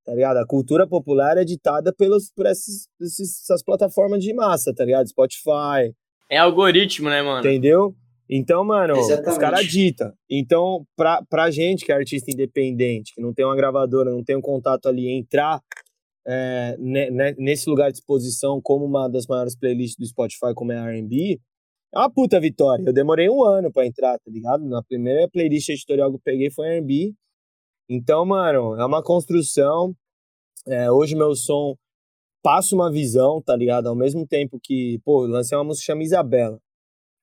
tá ligado? A cultura popular é ditada pelos, por esses, esses, essas plataformas de massa, tá ligado? Spotify. É algoritmo, né, mano? Entendeu? Então, mano, Exatamente. os caras ditam. Então, pra, pra gente que é artista independente, que não tem uma gravadora, não tem um contato ali, entrar é, nesse lugar de exposição como uma das maiores playlists do Spotify, como é R&B, é uma puta vitória. Eu demorei um ano para entrar, tá ligado? Na primeira playlist editorial que eu peguei foi R&B. Então, mano, é uma construção. É, hoje meu som passa uma visão, tá ligado? Ao mesmo tempo que, pô, lancei uma música chamada Isabela,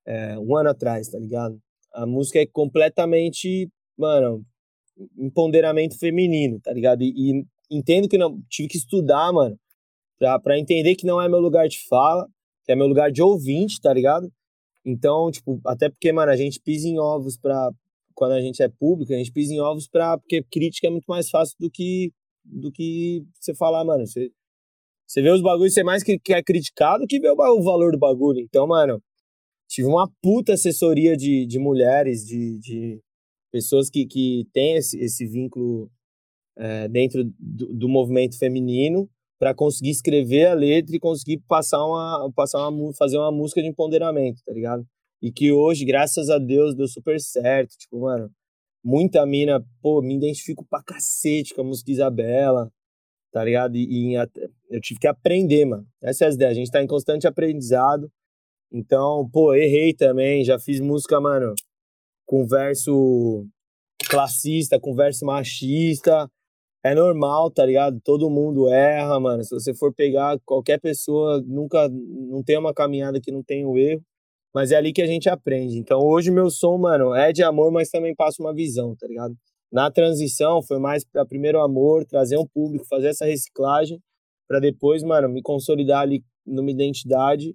é, um ano atrás, tá ligado? A música é completamente, mano, empoderamento feminino, tá ligado? E, e entendo que não. Tive que estudar, mano, pra, entender que não é meu lugar de fala, que é meu lugar de ouvinte, tá ligado? Então, tipo, até porque, mano, a gente pisa em ovos pra. Quando a gente é público, a gente pisa em ovos pra. Porque crítica é muito mais fácil do que. Do que você falar, mano. Você, você vê os bagulhos, você mais que, é criticado que vê o valor do bagulho. Então, mano, tive uma puta assessoria de, de mulheres, de, de pessoas que, que têm esse, esse vínculo é, dentro do, do, movimento feminino para conseguir escrever a letra e conseguir passar uma, passar uma, fazer uma música de empoderamento, tá ligado? E que hoje, graças a Deus, deu super certo. Tipo, mano, muita mina, pô, me identifico pra cacete com a música Isabela, tá ligado? E, e eu tive que aprender, mano. Essa é a ideia, a gente tá em constante aprendizado. Então, pô, errei também, já fiz música, mano, com verso classista, com verso machista, é normal, tá ligado? Todo mundo erra, mano. Se você for pegar qualquer pessoa, nunca não tem uma caminhada que não tem o erro, mas é ali que a gente aprende. Então hoje meu som, mano, é de amor, mas também passa uma visão, tá ligado? Na transição foi mais para primeiro amor, trazer um público, fazer essa reciclagem para depois, mano, me consolidar ali numa identidade.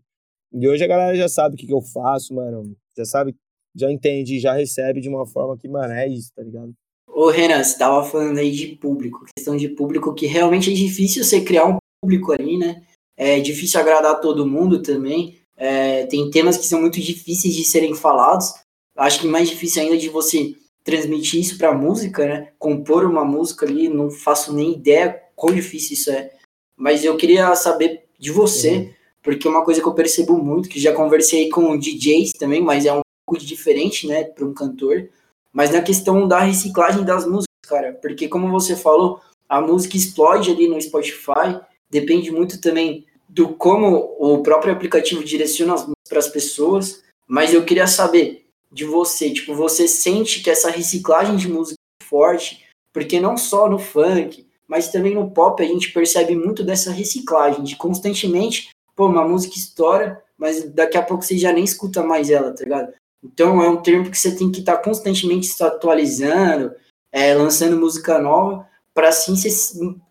E hoje a galera já sabe o que, que eu faço, mano. Já sabe, já entende, já recebe de uma forma que, mano, é isso, tá ligado? Ô, Renan, você estava falando aí de público, questão de público, que realmente é difícil você criar um público ali, né? É difícil agradar todo mundo também. É, tem temas que são muito difíceis de serem falados. Acho que mais difícil ainda de você transmitir isso para música, né? Compor uma música ali, não faço nem ideia quão difícil isso é. Mas eu queria saber de você, uhum. porque é uma coisa que eu percebo muito, que já conversei com DJs também, mas é um de diferente, né, para um cantor, mas na questão da reciclagem das músicas, cara, porque como você falou, a música explode ali no Spotify, depende muito também do como o próprio aplicativo direciona as músicas para as pessoas, mas eu queria saber de você, tipo, você sente que essa reciclagem de música é forte, porque não só no funk, mas também no pop a gente percebe muito dessa reciclagem, de constantemente, pô, uma música estoura, mas daqui a pouco você já nem escuta mais ela, tá ligado? Então é um termo que você tem que estar tá constantemente se atualizando, é, lançando música nova, para assim você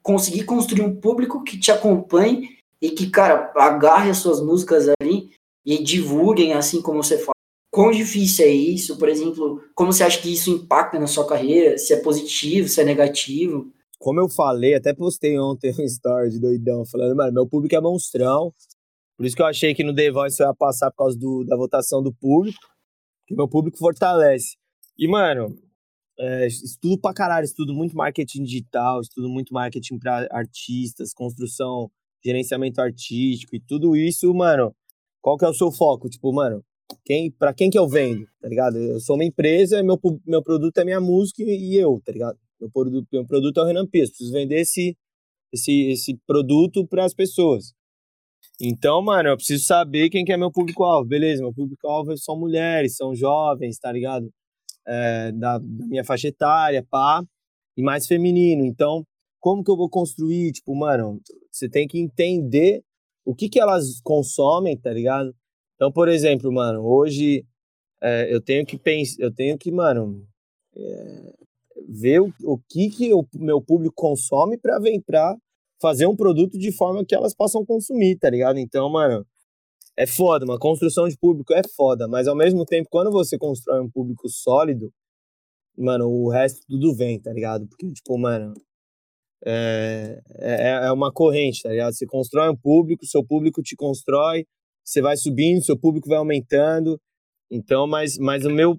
conseguir construir um público que te acompanhe e que, cara, agarre as suas músicas ali e divulguem, assim como você fala. Quão difícil é isso? Por exemplo, como você acha que isso impacta na sua carreira? Se é positivo, se é negativo? Como eu falei, até postei ontem um story de doidão, falando, mano, meu público é monstrão. Por isso que eu achei que no The Voice eu ia passar por causa do, da votação do público, meu público fortalece. E, mano, é, estudo pra caralho, estudo muito marketing digital, estudo muito marketing para artistas, construção, gerenciamento artístico e tudo isso, mano. Qual que é o seu foco? Tipo, mano, quem, para quem que eu vendo, tá ligado? Eu sou uma empresa, meu, meu produto é minha música e eu, tá ligado? Meu produto, meu produto é o Renan Pires, preciso vender esse, esse, esse produto para as pessoas. Então, mano, eu preciso saber quem que é meu público-alvo. Beleza, meu público-alvo são mulheres, são jovens, tá ligado? É, da, da, minha faixa etária, pá, e mais feminino. Então, como que eu vou construir? Tipo, mano, você tem que entender o que que elas consomem, tá ligado? Então, por exemplo, mano, hoje é, eu tenho que pensar, eu tenho que, mano, é, ver o, o que que o meu público consome para para fazer um produto de forma que elas possam consumir, tá ligado? Então, mano, é foda, uma construção de público é foda, mas ao mesmo tempo, quando você constrói um público sólido, mano, o resto tudo vem, tá ligado? Porque, tipo, mano, é, é, é uma corrente, tá ligado? Você constrói um público, seu público te constrói, você vai subindo, seu público vai aumentando. Então, mas, mas o meu,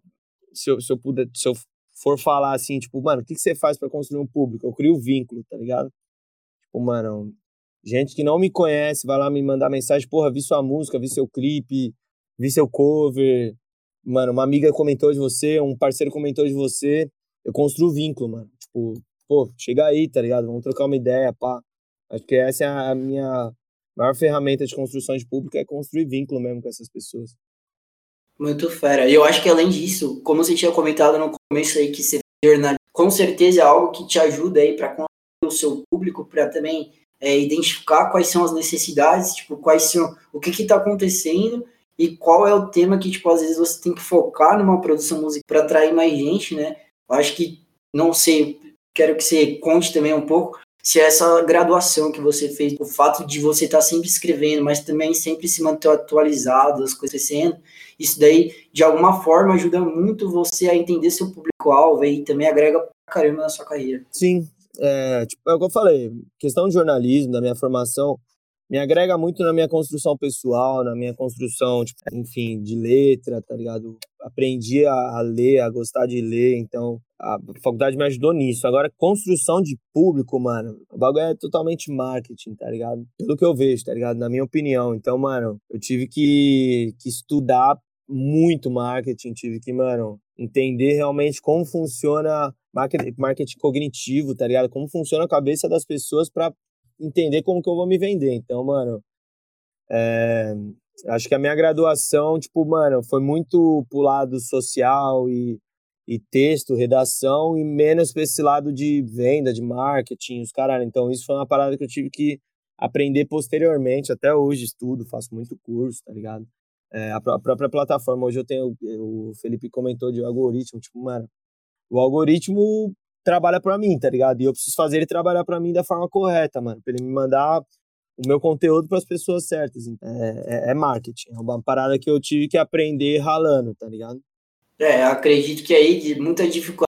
se eu, se eu, puder, se eu for falar assim, tipo, mano, o que, que você faz para construir um público? Eu crio vínculo, tá ligado? Mano, gente que não me conhece vai lá me mandar mensagem, porra, vi sua música, vi seu clipe, vi seu cover. Mano, uma amiga comentou de você, um parceiro comentou de você. Eu construo vínculo, mano. Tipo, pô, chega aí, tá ligado? Vamos trocar uma ideia, pá. Acho que essa é a minha maior ferramenta de construção de público, é construir vínculo mesmo com essas pessoas. Muito fera. E eu acho que além disso, como você tinha comentado no começo aí, que você jornalista, com certeza é algo que te ajuda aí para o seu público, para também é, identificar quais são as necessidades, tipo, quais são, o que que tá acontecendo e qual é o tema que, tipo, às vezes você tem que focar numa produção musical para atrair mais gente, né? Eu acho que, não sei, quero que você conte também um pouco se essa graduação que você fez, o fato de você estar tá sempre escrevendo, mas também sempre se manter atualizado, as coisas acontecendo, isso daí, de alguma forma, ajuda muito você a entender seu público-alvo e também agrega pra caramba na sua carreira. Sim, é, tipo, é o que eu falei, questão de jornalismo, da minha formação, me agrega muito na minha construção pessoal, na minha construção, tipo, enfim, de letra, tá ligado? Aprendi a, a, ler, a gostar de ler, então a faculdade me ajudou nisso. Agora, construção de público, mano, o bagulho é totalmente marketing, tá ligado? Pelo que eu vejo, tá ligado? Na minha opinião. Então, mano, eu tive que, que estudar muito marketing, tive que, mano, entender realmente como funciona marketing, marketing cognitivo, tá ligado? Como funciona a cabeça das pessoas para entender como que eu vou me vender. Então, mano, é, acho que a minha graduação, tipo, mano, foi muito pro lado social e, e texto, redação, e menos pra esse lado de venda, de marketing, os caralho. Então, isso foi uma parada que eu tive que aprender posteriormente. Até hoje estudo, faço muito curso, tá ligado? É, a, própria plataforma, hoje eu tenho, o Felipe comentou de algoritmo, tipo, mano, o algoritmo trabalha para mim, tá ligado? E eu preciso fazer ele trabalhar para mim da forma correta, mano, para ele me mandar o meu conteúdo para as pessoas certas. É, é, é, marketing, é uma parada que eu tive que aprender ralando, tá ligado? É, acredito que aí de muita dificuldade,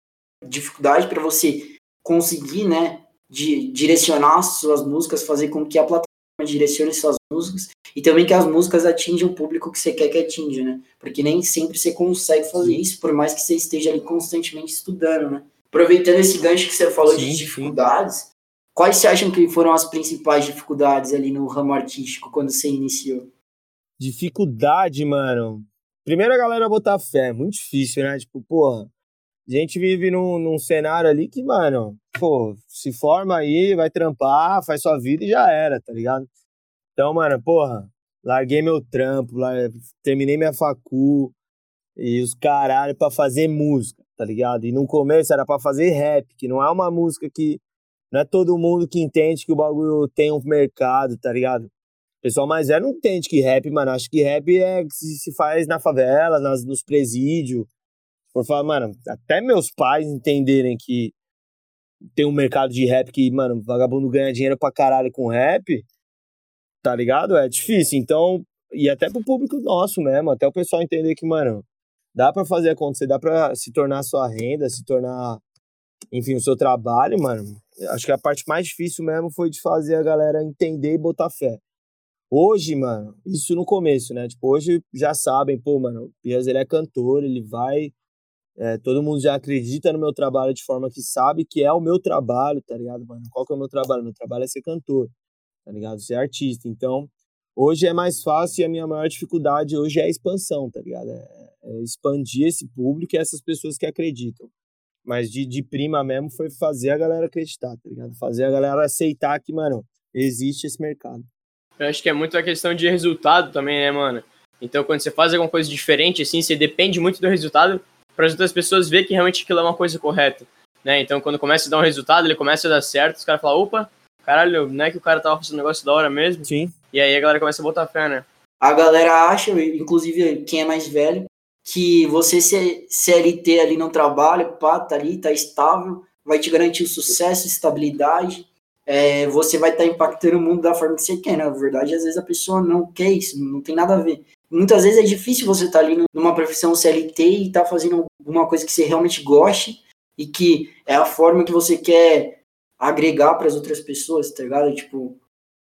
dificuldade para você conseguir, né, de direcionar suas músicas, fazer com que a plataforma direcione suas músicas e também que as músicas atinjam o público que você quer que atinja, né? Porque nem sempre você consegue fazer isso, por mais que você esteja ali constantemente estudando, né? Aproveitando esse gancho que você falou sim, de dificuldades, sim. quais você acham que foram as principais dificuldades ali no ramo artístico quando você iniciou? Dificuldade, mano. primeiro a galera botar fé, é muito difícil, né? Tipo, porra, a gente vive num, num cenário ali que, mano, pô, se forma aí, vai trampar, faz sua vida e já era, tá ligado? Então, mano, porra, larguei meu trampo, terminei minha facu e os caralho pra fazer música, tá ligado? E no começo era pra fazer rap, que não é uma música que. Não é todo mundo que entende que o bagulho tem um mercado, tá ligado? O pessoal mais velho não entende que rap, mano. Acho que rap é que se faz na favela, nas, nos presídios. Por falar, mano, até meus pais entenderem que tem um mercado de rap que, mano, vagabundo ganha dinheiro pra caralho com rap, tá ligado? É difícil. Então, e até pro público nosso mesmo, até o pessoal entender que, mano, dá para fazer acontecer, dá para se tornar sua renda, se tornar, enfim, o seu trabalho, mano. Acho que a parte mais difícil mesmo foi de fazer a galera entender e botar fé. Hoje, mano, isso no começo, né? Tipo, hoje já sabem, pô, mano, o Pias, ele é cantor, ele vai é, todo mundo já acredita no meu trabalho de forma que sabe que é o meu trabalho, tá ligado, mano? Qual que é o meu trabalho? Meu trabalho é ser cantor, tá ligado? Ser artista. Então, hoje é mais fácil e a minha maior dificuldade hoje é a expansão, tá ligado? É, é expandir esse público e essas pessoas que acreditam. Mas de, de prima mesmo foi fazer a galera acreditar, tá ligado? Fazer a galera aceitar que, mano, existe esse mercado. Eu acho que é muito a questão de resultado também, né, mano? Então, quando você faz alguma coisa diferente, assim, você depende muito do resultado para as outras pessoas ver que realmente aquilo é uma coisa correta. Né? Então, quando começa a dar um resultado, ele começa a dar certo, os caras falam, opa, caralho, não é que o cara tava fazendo um negócio da hora mesmo? Sim. E aí a galera começa a botar fé, né? A galera acha, inclusive quem é mais velho, que você ser CLT ali no trabalho, pá, tá ali, tá estável, vai te garantir o sucesso, estabilidade, é, você vai estar tá impactando o mundo da forma que você quer. Na verdade, às vezes a pessoa não quer isso, não tem nada a ver. Muitas vezes é difícil você estar tá ali numa profissão CLT e estar tá fazendo alguma coisa que você realmente goste e que é a forma que você quer agregar para as outras pessoas, tá ligado? Tipo,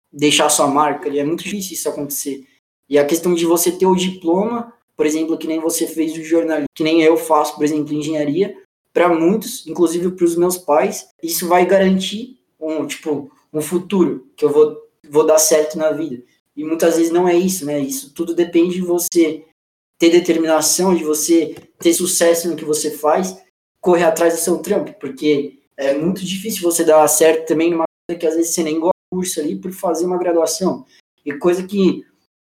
deixar sua marca. É muito difícil isso acontecer. E a questão de você ter o diploma, por exemplo, que nem você fez o jornalismo, que nem eu faço, por exemplo, engenharia, para muitos, inclusive para os meus pais, isso vai garantir um tipo um futuro que eu vou vou dar certo na vida. E muitas vezes não é isso, né? Isso tudo depende de você ter determinação, de você ter sucesso no que você faz, correr atrás do seu trampo, porque é muito difícil você dar certo também numa coisa que às vezes você nem gosta curso ali por fazer uma graduação. E coisa que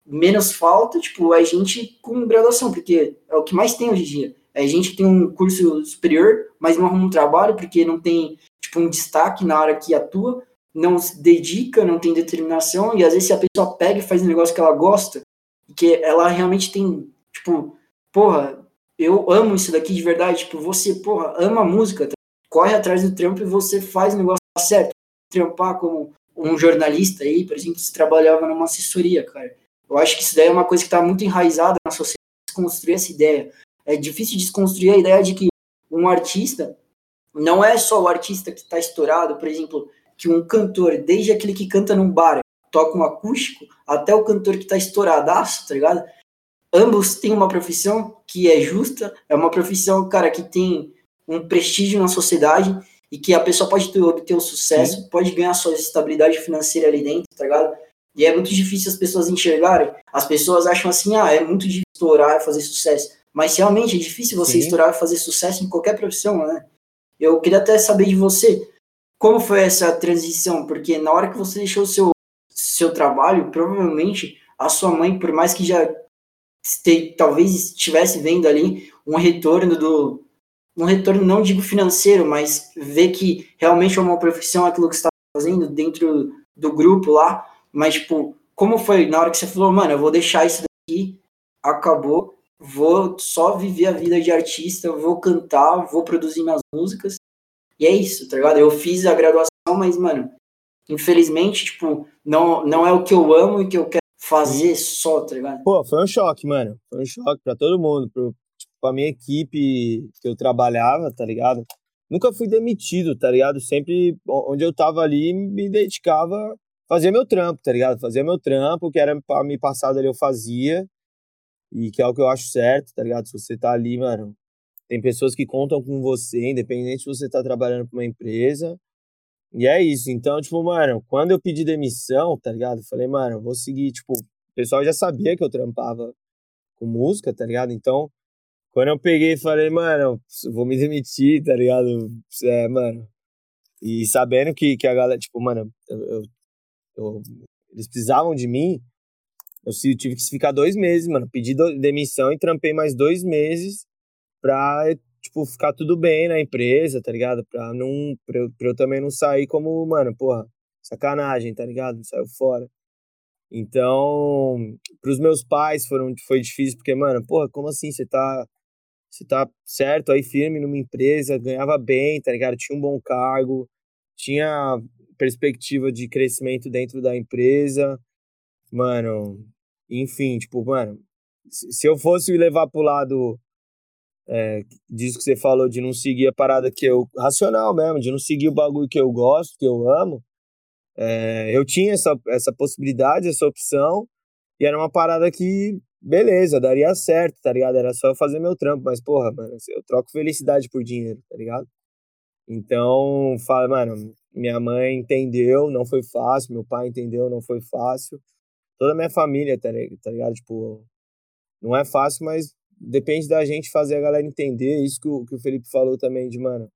menos falta, tipo, é gente com graduação, porque é o que mais tem hoje em dia. É gente que tem um curso superior, mas não arruma um trabalho porque não tem, tipo, um destaque na área que atua, não se dedica, não tem determinação, e às vezes se a pessoa pega e faz um negócio que ela gosta, que ela realmente tem, tipo, porra, eu amo isso daqui de verdade, tipo, você, porra, ama a música, tá? corre atrás do trampo e você faz o negócio certo. Trampar como um jornalista aí, por exemplo, se trabalhava numa assessoria, cara. Eu acho que isso daí é uma coisa que está muito enraizada na sociedade, desconstruir essa ideia. É difícil desconstruir a ideia de que um artista não é só o artista que está estourado, por exemplo, que um cantor, desde aquele que canta num bar, toca um acústico, até o cantor que tá estouradaço, tá ligado? Ambos têm uma profissão que é justa, é uma profissão, cara, que tem um prestígio na sociedade e que a pessoa pode ter, obter o sucesso, Sim. pode ganhar sua estabilidade financeira ali dentro, tá ligado? E é muito difícil as pessoas enxergarem. As pessoas acham assim, ah, é muito difícil estourar e fazer sucesso. Mas realmente é difícil você Sim. estourar e fazer sucesso em qualquer profissão, né? Eu queria até saber de você, como foi essa transição? Porque na hora que você deixou o seu, seu trabalho, provavelmente a sua mãe, por mais que já este, talvez estivesse vendo ali um retorno do. Um retorno, não digo financeiro, mas ver que realmente é uma profissão aquilo que você está fazendo dentro do grupo lá. Mas, tipo, como foi na hora que você falou, mano, eu vou deixar isso daqui, acabou, vou só viver a vida de artista, vou cantar, vou produzir minhas músicas e é isso, tá ligado? Eu fiz a graduação, mas, mano, infelizmente, tipo, não, não é o que eu amo e que eu quero fazer só, tá ligado? Pô, foi um choque, mano. Foi um choque pra todo mundo. Pro, tipo, pra minha equipe que eu trabalhava, tá ligado? Nunca fui demitido, tá ligado? Sempre onde eu tava ali, me dedicava, fazia meu trampo, tá ligado? Fazia meu trampo, que era pra me passar ali, eu fazia. E que é o que eu acho certo, tá ligado? Se você tá ali, mano, tem pessoas que contam com você, independente se você tá trabalhando para uma empresa. E é isso. Então, tipo, mano, quando eu pedi demissão, tá ligado? falei, mano, vou seguir, tipo, o pessoal já sabia que eu trampava com música, tá ligado? Então, quando eu peguei e falei, mano, vou me demitir, tá ligado? É, mano. E sabendo que, que a galera, tipo, mano, eu, eu, eu, eles precisavam de mim, eu tive que ficar dois meses, mano. Pedi demissão e trampei mais dois meses pra, tipo, ficar tudo bem na empresa, tá ligado? Pra, não, pra, eu, pra eu também não sair como, mano, porra, sacanagem, tá ligado? Saiu fora. Então, pros meus pais foram, foi difícil, porque, mano, porra, como assim? Você tá, você tá certo aí, firme numa empresa, ganhava bem, tá ligado? Tinha um bom cargo, tinha perspectiva de crescimento dentro da empresa, mano, enfim, tipo, mano, se eu fosse levar pro lado é, disso que você falou, de não seguir a parada que eu. racional mesmo, de não seguir o bagulho que eu gosto, que eu amo, é, eu tinha essa, essa possibilidade, essa opção, e era uma parada que, beleza, daria certo, tá ligado? Era só eu fazer meu trampo, mas, porra, mano, eu troco felicidade por dinheiro, tá ligado? Então, fala, mano, minha mãe entendeu, não foi fácil, meu pai entendeu, não foi fácil toda a minha família, tá, tá ligado? Tipo, não é fácil, mas depende da gente fazer a galera entender isso que o, que o Felipe falou também, de, mano,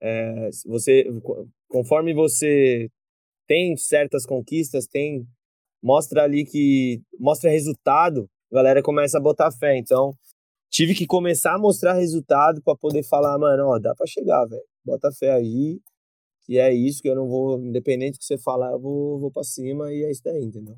é, você, conforme você tem certas conquistas, tem, mostra ali que, mostra resultado, a galera começa a botar fé, então, tive que começar a mostrar resultado para poder falar, mano, ó, dá para chegar, velho, bota fé aí, que é isso, que eu não vou, independente do que você falar, eu vou, vou pra cima e é isso daí, entendeu?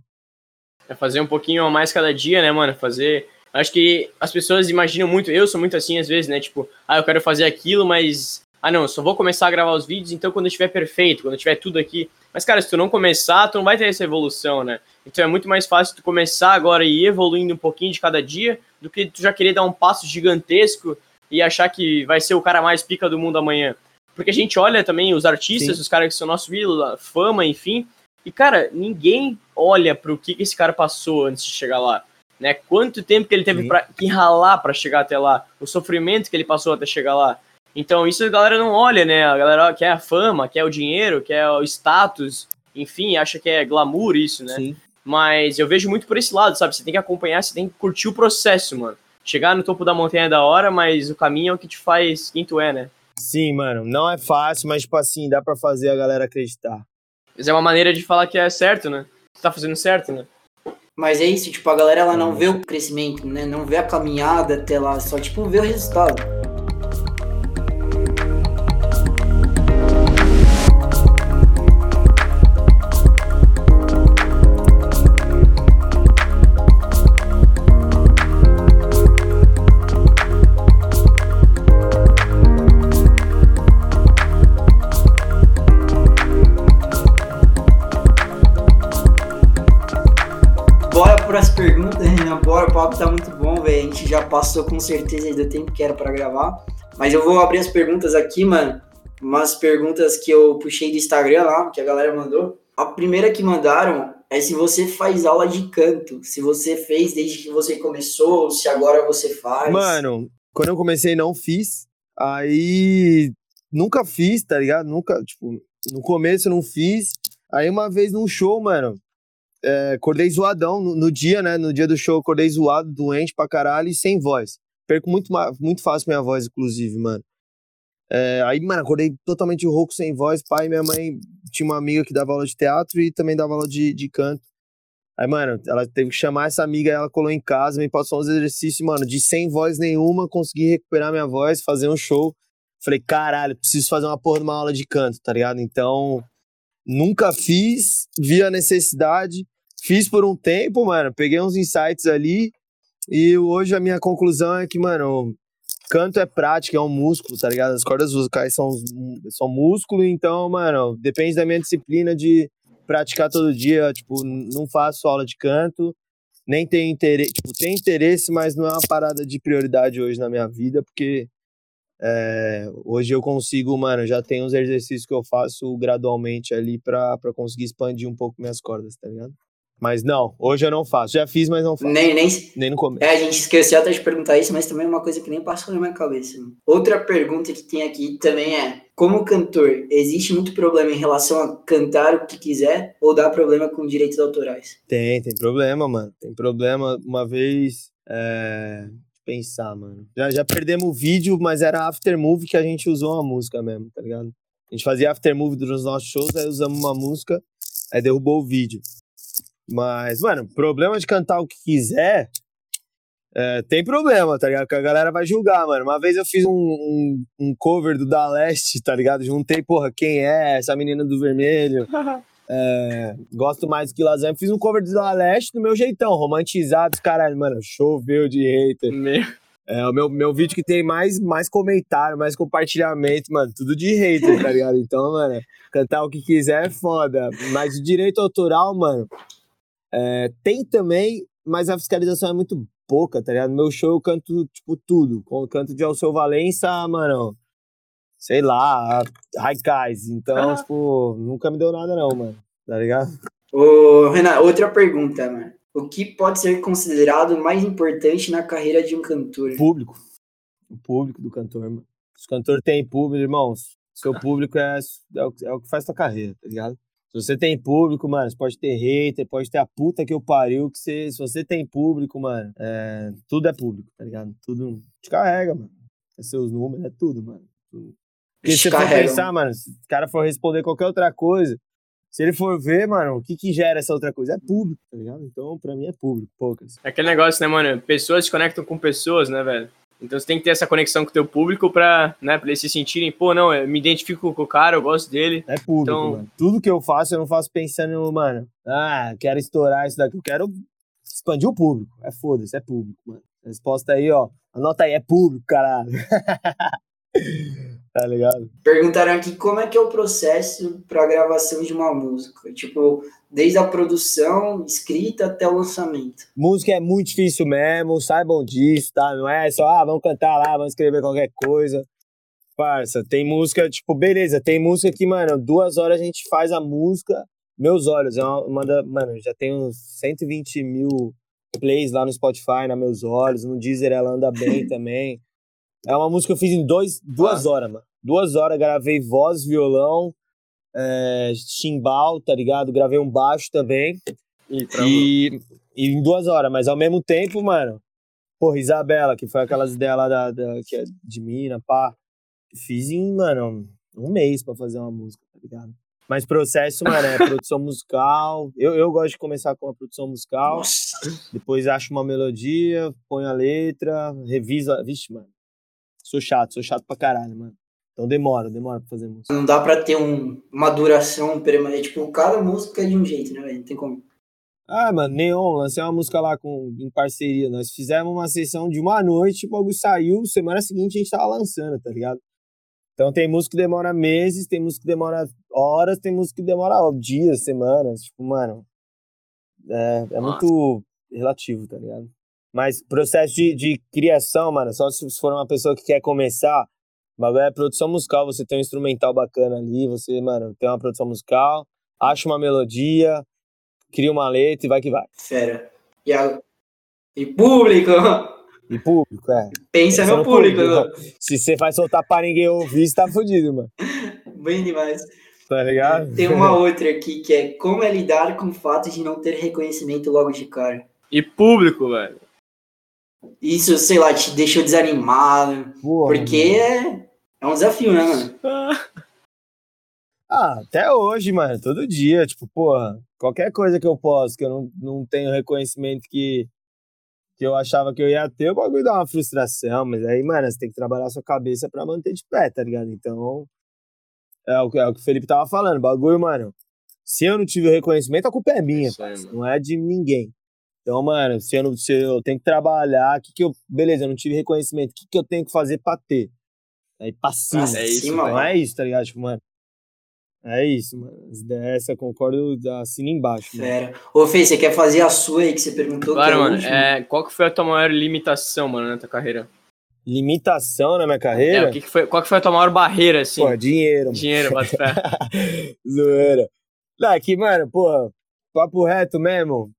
É fazer um pouquinho a mais cada dia, né, mano? Fazer. Acho que as pessoas imaginam muito, eu sou muito assim às vezes, né? Tipo, ah, eu quero fazer aquilo, mas. Ah, não, só vou começar a gravar os vídeos, então quando estiver perfeito, quando tiver tudo aqui. Mas, cara, se tu não começar, tu não vai ter essa evolução, né? Então é muito mais fácil tu começar agora e ir evoluindo um pouquinho de cada dia do que tu já querer dar um passo gigantesco e achar que vai ser o cara mais pica do mundo amanhã. Porque a gente olha também os artistas, Sim. os caras que são nosso ídolo, fama, enfim, e, cara, ninguém olha pro que, que esse cara passou antes de chegar lá. Né? Quanto tempo que ele teve pra, que ralar para chegar até lá, o sofrimento que ele passou até chegar lá. Então, isso a galera não olha, né? A galera quer a fama, quer o dinheiro, quer o status, enfim, acha que é glamour isso, né? Sim. Mas eu vejo muito por esse lado, sabe? Você tem que acompanhar, você tem que curtir o processo, mano. Chegar no topo da montanha é da hora, mas o caminho é o que te faz quem tu é, né? Sim, mano. Não é fácil, mas, tipo assim, dá para fazer a galera acreditar. Mas é uma maneira de falar que é certo, né? Você tá fazendo certo, né? Mas é isso, tipo, a galera ela não vê o crescimento, né? Não vê a caminhada até lá, só tipo vê o resultado. Já passou com certeza do tempo que era para gravar. Mas eu vou abrir as perguntas aqui, mano. Umas perguntas que eu puxei do Instagram lá, que a galera mandou. A primeira que mandaram é se você faz aula de canto. Se você fez desde que você começou, se agora você faz. Mano, quando eu comecei não fiz. Aí nunca fiz, tá ligado? Nunca, tipo, no começo não fiz. Aí uma vez num show, mano, é, acordei zoadão no, no, dia, né? No dia do show, acordei zoado, doente pra caralho e sem voz. Perco muito, muito fácil minha voz, inclusive, mano. É, aí, mano, acordei totalmente rouco, sem voz. Pai e minha mãe tinha uma amiga que dava aula de teatro e também dava aula de, de canto. Aí, mano, ela teve que chamar essa amiga, ela colou em casa, me passou uns exercícios, mano, de sem voz nenhuma, consegui recuperar minha voz, fazer um show. Falei, caralho, preciso fazer uma porra de uma aula de canto, tá ligado? Então, nunca fiz, vi a necessidade, Fiz por um tempo, mano, peguei uns insights ali e hoje a minha conclusão é que, mano, canto é prática, é um músculo, tá ligado? As cordas vocais são, são músculo, então, mano, depende da minha disciplina de praticar todo dia. Tipo, não faço aula de canto, nem tenho interesse. Tipo, tem interesse, mas não é uma parada de prioridade hoje na minha vida, porque é, hoje eu consigo, mano, já tem uns exercícios que eu faço gradualmente ali pra, pra conseguir expandir um pouco minhas cordas, tá ligado? Mas não, hoje eu não faço. Já fiz, mas não faço. Nem, nem, nem no começo. É, a gente esqueceu até de perguntar isso, mas também é uma coisa que nem passou na minha cabeça. Outra pergunta que tem aqui também é: como cantor, existe muito problema em relação a cantar o que quiser ou dá problema com direitos autorais? Tem, tem problema, mano. Tem problema. Uma vez É, pensar, mano. Já, já perdemos o vídeo, mas era aftermovie que a gente usou uma música mesmo, tá ligado? A gente fazia aftermovie dos nossos shows, aí usamos uma música, aí derrubou o vídeo. Mas, mano, problema de cantar o que quiser, é, tem problema, tá ligado? Que a galera vai julgar, mano. Uma vez eu fiz um, um, um, cover do Da Leste, tá ligado? Juntei, porra, quem é? Essa menina do vermelho. É, gosto mais que lasanha. Fiz um cover do Da Leste do meu jeitão, romantizado, caralho, mano. Choveu de hater. Meu. É o meu, meu vídeo que tem mais, mais comentário, mais compartilhamento, mano. Tudo de hater, tá ligado? Então, mano, cantar o que quiser é foda. Mas o direito autoral, mano, é, tem também, mas a fiscalização é muito pouca, tá ligado? No meu show eu canto, tipo, tudo. Canto de Alceu Valença, mano, sei lá, Raikais. Então, ah. tipo, nunca me deu nada não, mano. Tá ligado? Ô, Renan, outra pergunta, mano. O que pode ser considerado mais importante na carreira de um cantor? O público. O público do cantor, mano. Se o cantor tem público, irmãos, seu público é, é, o, é o que faz tua carreira, tá ligado? Se você tem público, mano, você pode ter hater, pode ter a puta que eu pariu, que você, se você tem público, mano, é, tudo é público, tá ligado? Tudo te carrega, mano. É seus números, é tudo, mano. Tudo. Porque se você for pensar, mano, se o cara for responder qualquer outra coisa, se ele for ver, mano, o que que gera essa outra coisa? É público, tá ligado? Então, pra mim é público, poucas. É aquele negócio, né, mano? Pessoas se conectam com pessoas, né, velho? Então você tem que ter essa conexão com o teu público pra, né, pra eles se sentirem, pô, não, eu me identifico com o cara, eu gosto dele. É público, então... mano. Tudo que eu faço, eu não faço pensando, mano, ah, quero estourar isso daqui. Eu quero expandir o público. É foda-se, é público, mano. resposta aí, ó. Anota aí, é público, caralho. tá ligado? Perguntaram aqui como é que é o processo pra gravação de uma música. Tipo, desde a produção, escrita até o lançamento. Música é muito difícil mesmo, saibam disso, tá? Não é só, ah, vamos cantar lá, vamos escrever qualquer coisa. Parça, tem música, tipo, beleza, tem música que, mano, duas horas a gente faz a música. Meus olhos, é uma, uma da, mano, já tem uns 120 mil plays lá no Spotify, na Meus Olhos, no Deezer ela anda bem também. É uma música que eu fiz em dois, duas ah. horas, mano. Duas horas, gravei voz, violão, é, chimbal, tá ligado? Gravei um baixo também. E, e, e, em duas horas, mas ao mesmo tempo, mano, porra, Isabela, que foi aquelas ideias lá da, da, que é de mina, pá. Fiz em, mano, um mês pra fazer uma música, tá ligado? Mas processo, mano, é produção musical. Eu, eu gosto de começar com a produção musical. Nossa. Depois acho uma melodia, ponho a letra, reviso. Vixe, mano. Sou chato, sou chato pra caralho, mano. Então demora, demora pra fazer música. Não dá pra ter um, uma duração permanente. Tipo, cada música é de um jeito, né, velho? Não tem como. Ah, mano, Neon, lancei uma música lá com, em parceria. Nós fizemos uma sessão de uma noite, o bagulho saiu, semana seguinte a gente tava lançando, tá ligado? Então tem música que demora meses, tem música que demora horas, tem música que demora dias, semanas. Tipo, mano, é, é muito relativo, tá ligado? Mas processo de, de criação, mano, só se for uma pessoa que quer começar, bagulho é produção musical, você tem um instrumental bacana ali, você, mano, tem uma produção musical, acha uma melodia, cria uma letra e vai que vai. Fera. E, a... e público? E público, é. Pensa, no, público. público. Se você vai soltar pra ninguém ouvir, você tá fudido, mano. Bem demais. Tá ligado? Tem uma outra aqui que é como é lidar com o fato de não ter reconhecimento logo de cara. E público, velho. Isso, sei lá, te deixou desanimado. Porra, porque é, é um desafio, né, mano? Ah, até hoje, mano, todo dia, tipo, porra, qualquer coisa que eu posso, que eu não, não tenho reconhecimento que, que eu achava que eu ia ter, o bagulho dá uma frustração, mas aí, mano, você tem que trabalhar a sua cabeça pra manter de pé, tá ligado? Então, é o, é o que o Felipe tava falando, bagulho, mano, se eu não tive o reconhecimento, a culpa é minha, não é de ninguém. Então, mano, se eu, não, se eu tenho que trabalhar, que que eu, beleza, eu não tive reconhecimento, o que, que eu tenho que fazer pra ter? Aí pra cima. é isso, não é isso, tá ligado? Tipo, mano. É isso, mano. Essa eu concordo, assina embaixo. Fera. Ô, Fê, você quer fazer a sua aí que você perguntou? Claro, é mano. É, qual que foi a tua maior limitação, mano, na tua carreira? Limitação na minha carreira? É, o que, que foi, qual que foi a tua maior barreira, assim? Pô, dinheiro. Mano. Dinheiro, bota fé. Zoeira. Não, aqui, mano, pô, papo reto mesmo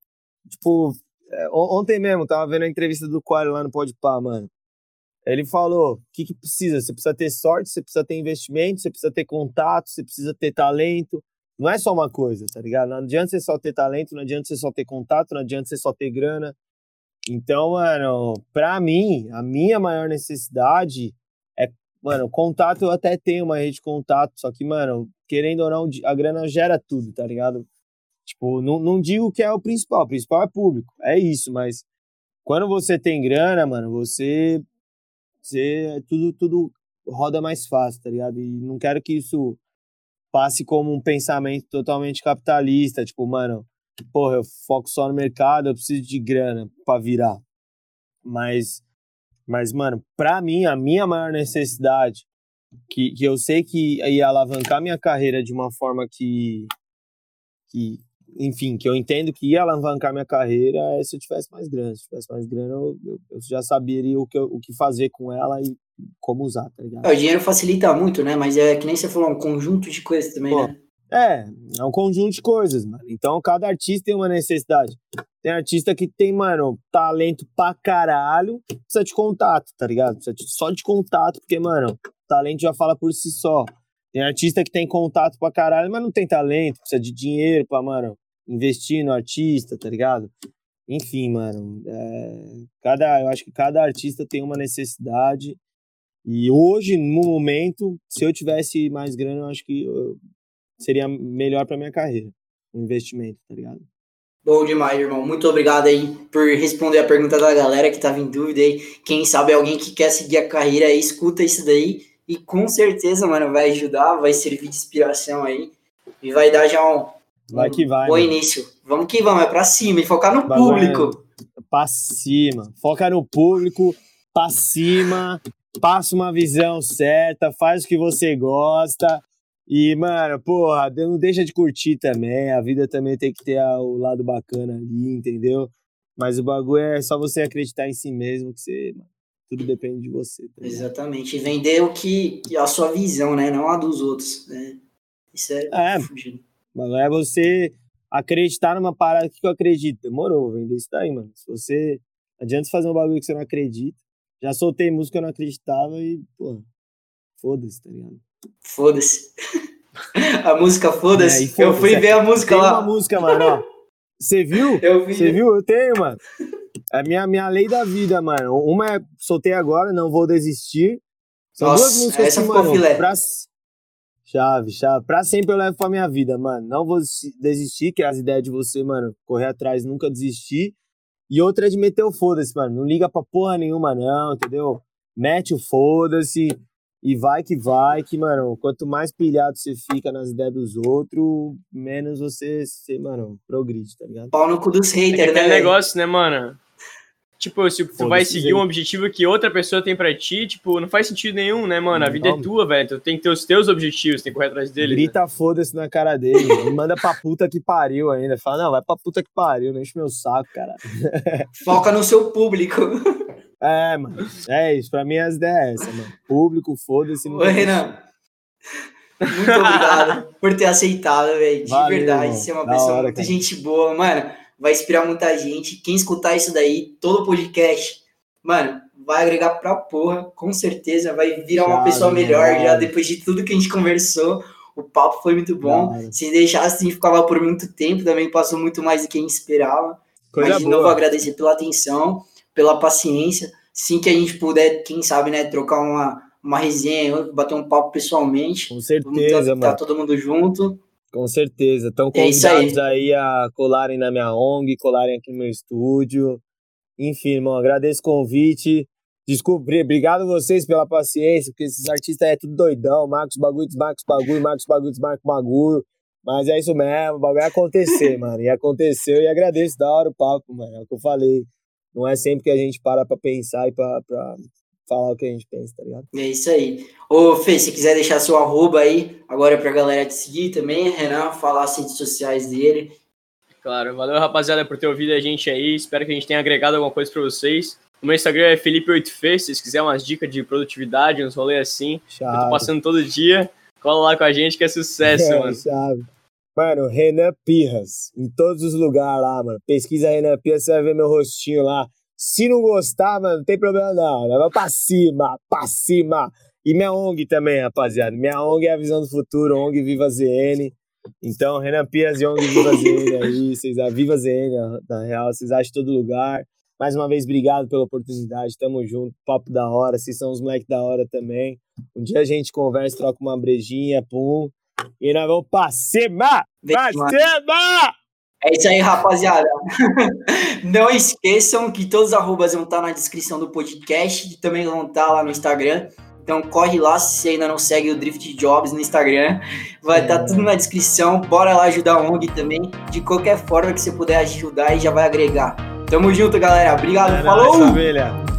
tipo, é, ontem mesmo, tava vendo a entrevista do Quali lá no Podpah, mano. Ele falou: o que, que precisa? Você precisa ter sorte, você precisa ter investimento, você precisa ter contato, você precisa ter talento. Não é só uma coisa, tá ligado? Não adianta você só ter talento, não adianta você só ter contato, não adianta você só ter grana. Então, mano, pra mim, a minha maior necessidade é, mano, contato eu até tenho uma rede de contato, só que, mano, querendo ou não, a grana gera tudo, tá ligado? Tipo, não, não digo que é o principal, o principal é público, é isso, mas quando você tem grana, mano, você, você tudo, tudo roda mais fácil, tá ligado? E não quero que isso passe como um pensamento totalmente capitalista, tipo, mano, porra, eu foco só no mercado, eu preciso de grana para virar. Mas, mas, mano, pra mim, a minha maior necessidade, que, que eu sei que ia alavancar minha carreira de uma forma que, que, enfim, que eu entendo que ia alavancar minha carreira é se eu tivesse mais grana. Se eu tivesse mais grana, eu, eu, eu já saberia o que, eu, o que fazer com ela e como usar, tá ligado? É, o dinheiro facilita muito, né? Mas é que nem você falou, um conjunto de coisas também, Pô, né? É, é um conjunto de coisas, mano. Então cada artista tem uma necessidade. Tem artista que tem, mano, talento pra caralho, precisa de contato, tá ligado? Precisa de, só de contato, porque, mano, talento já fala por si só. Tem artista que tem contato pra caralho, mas não tem talento, precisa de dinheiro pra, mano, investir no artista, tá ligado? Enfim, mano, é, cada, eu acho que cada artista tem uma necessidade. E hoje, no momento, se eu tivesse mais grana, eu acho que eu, seria melhor para minha carreira. Um investimento, tá ligado? Bom demais, irmão. Muito obrigado aí por responder a pergunta da galera que tava em dúvida aí. Quem sabe alguém que quer seguir a carreira aí, escuta isso daí. E com certeza, mano, vai ajudar, vai servir de inspiração aí. E vai dar já um, vai que vai, bom mano. início. Vamos que vamos, é pra cima e focar no vai, público. Vai, pra cima. Foca no público, pra cima. Passa uma visão certa, faz o que você gosta e, mano, porra, não deixa de curtir também. A vida também tem que ter o lado bacana ali, entendeu? Mas o bagulho é só você acreditar em si mesmo, que você, mano, tudo depende de você. Tá Exatamente. E vender o que, a sua visão, né? Não a dos outros. Né? Isso é, é Mas é você acreditar numa parada que eu acredito. Demorou, vender isso daí, mano. Se você. Adianta fazer um bagulho que você não acredita. Já soltei música que eu não acreditava e, pô, foda-se, tá ligado? Foda-se. A música Foda-se. É, foda eu fui ver a música Tem lá. uma música, mano, ó. Você viu? Eu vi. Você viu? Eu tenho, mano. É minha, minha lei da vida, mano. Uma é soltei agora, não vou desistir. São Nossa, duas músicas essa que, mano, filé. pra... Chave, chave. Pra sempre eu levo pra minha vida, mano. Não vou desistir, que é as ideias de você, mano, correr atrás, nunca desistir. E outra é de meter o foda-se, mano. Não liga pra porra nenhuma, não, entendeu? Mete o foda-se. E vai que vai, que, mano, quanto mais pilhado você fica nas ideias dos outros, menos você, você mano, progride, tá ligado? Pau no cu dos haters, é né? negócio, né, mano? Tipo, se tu vai seguir um objetivo que outra pessoa tem pra ti, tipo, não faz sentido nenhum, né, mano? A vida é tua, velho. Tu tem que ter os teus objetivos, tem que correr atrás deles. Grita né? foda-se na cara dele, e manda pra puta que pariu ainda. Fala, não, vai pra puta que pariu, não enche meu saco, cara. Foca no seu público. É, mano. É isso. Pra mim as ideias é essa, mano. Público, foda-se. Ô, Renan. Muito obrigado por ter aceitado, velho. De Valeu, verdade. Você é uma pessoa hora, muito cara. gente boa, mano. Vai inspirar muita gente. Quem escutar isso daí, todo o podcast, mano, vai agregar pra porra, com certeza. Vai virar uma pessoa melhor já depois de tudo que a gente conversou. O papo foi muito bom. Se deixasse, a gente ficava por muito tempo. Também passou muito mais do que a gente esperava. Coisa Mas, de boa. novo, agradecer pela atenção pela paciência. Sim que a gente puder, quem sabe, né, trocar uma, uma resenha, bater um papo pessoalmente. Com certeza, tá, mano. Tá todo mundo junto. Com certeza. Estão é convidados é aí. aí. a colarem na minha ONG, colarem aqui no meu estúdio. Enfim, irmão, agradeço o convite. Desculpe, obrigado vocês pela paciência, porque esses artistas é tudo doidão. Marcos Bagulho, Marcos Bagulho, Marcos Bagulho, Marcos Bagulho. Mas é isso mesmo, o bagulho ia acontecer, mano. E aconteceu e agradeço da hora o papo, mano. É o que eu falei não é sempre que a gente para pra pensar e pra, pra falar o que a gente pensa, tá ligado? É isso aí. Ô, Fê, se quiser deixar seu arroba aí, agora é pra galera te seguir também, Renan, falar as redes sociais dele. Claro, valeu rapaziada por ter ouvido a gente aí, espero que a gente tenha agregado alguma coisa pra vocês. O meu Instagram é Felipe8Fê, se vocês quiserem umas dicas de produtividade, uns rolês assim, Chave. eu tô passando todo dia, cola lá com a gente que é sucesso, é, mano. Chave. Mano, Renan Pirras. Em todos os lugares lá, mano. Pesquisa Renan Pirras, você vai ver meu rostinho lá. Se não gostar, mano, não tem problema não. Vai pra cima, pra cima. E minha ONG também, rapaziada. Minha ONG é a visão do futuro, ONG Viva ZN. Então, Renan Pias e ONG Viva ZN aí. Vocês, a Viva ZN, na real, vocês acham todo lugar. Mais uma vez, obrigado pela oportunidade. Tamo junto. Papo da hora. Vocês são os moleques da hora também. Um dia a gente conversa, troca uma brejinha, pum. E nós vamos pra cima! Pra cima! É isso aí, rapaziada. Não esqueçam que todos os arrobas vão estar na descrição do podcast e também vão estar lá no Instagram. Então corre lá se você ainda não segue o Drift Jobs no Instagram. Vai estar tá tudo na descrição. Bora lá ajudar a ONG também. De qualquer forma que você puder ajudar e já vai agregar. Tamo junto, galera. Obrigado. É Falou! Nóis.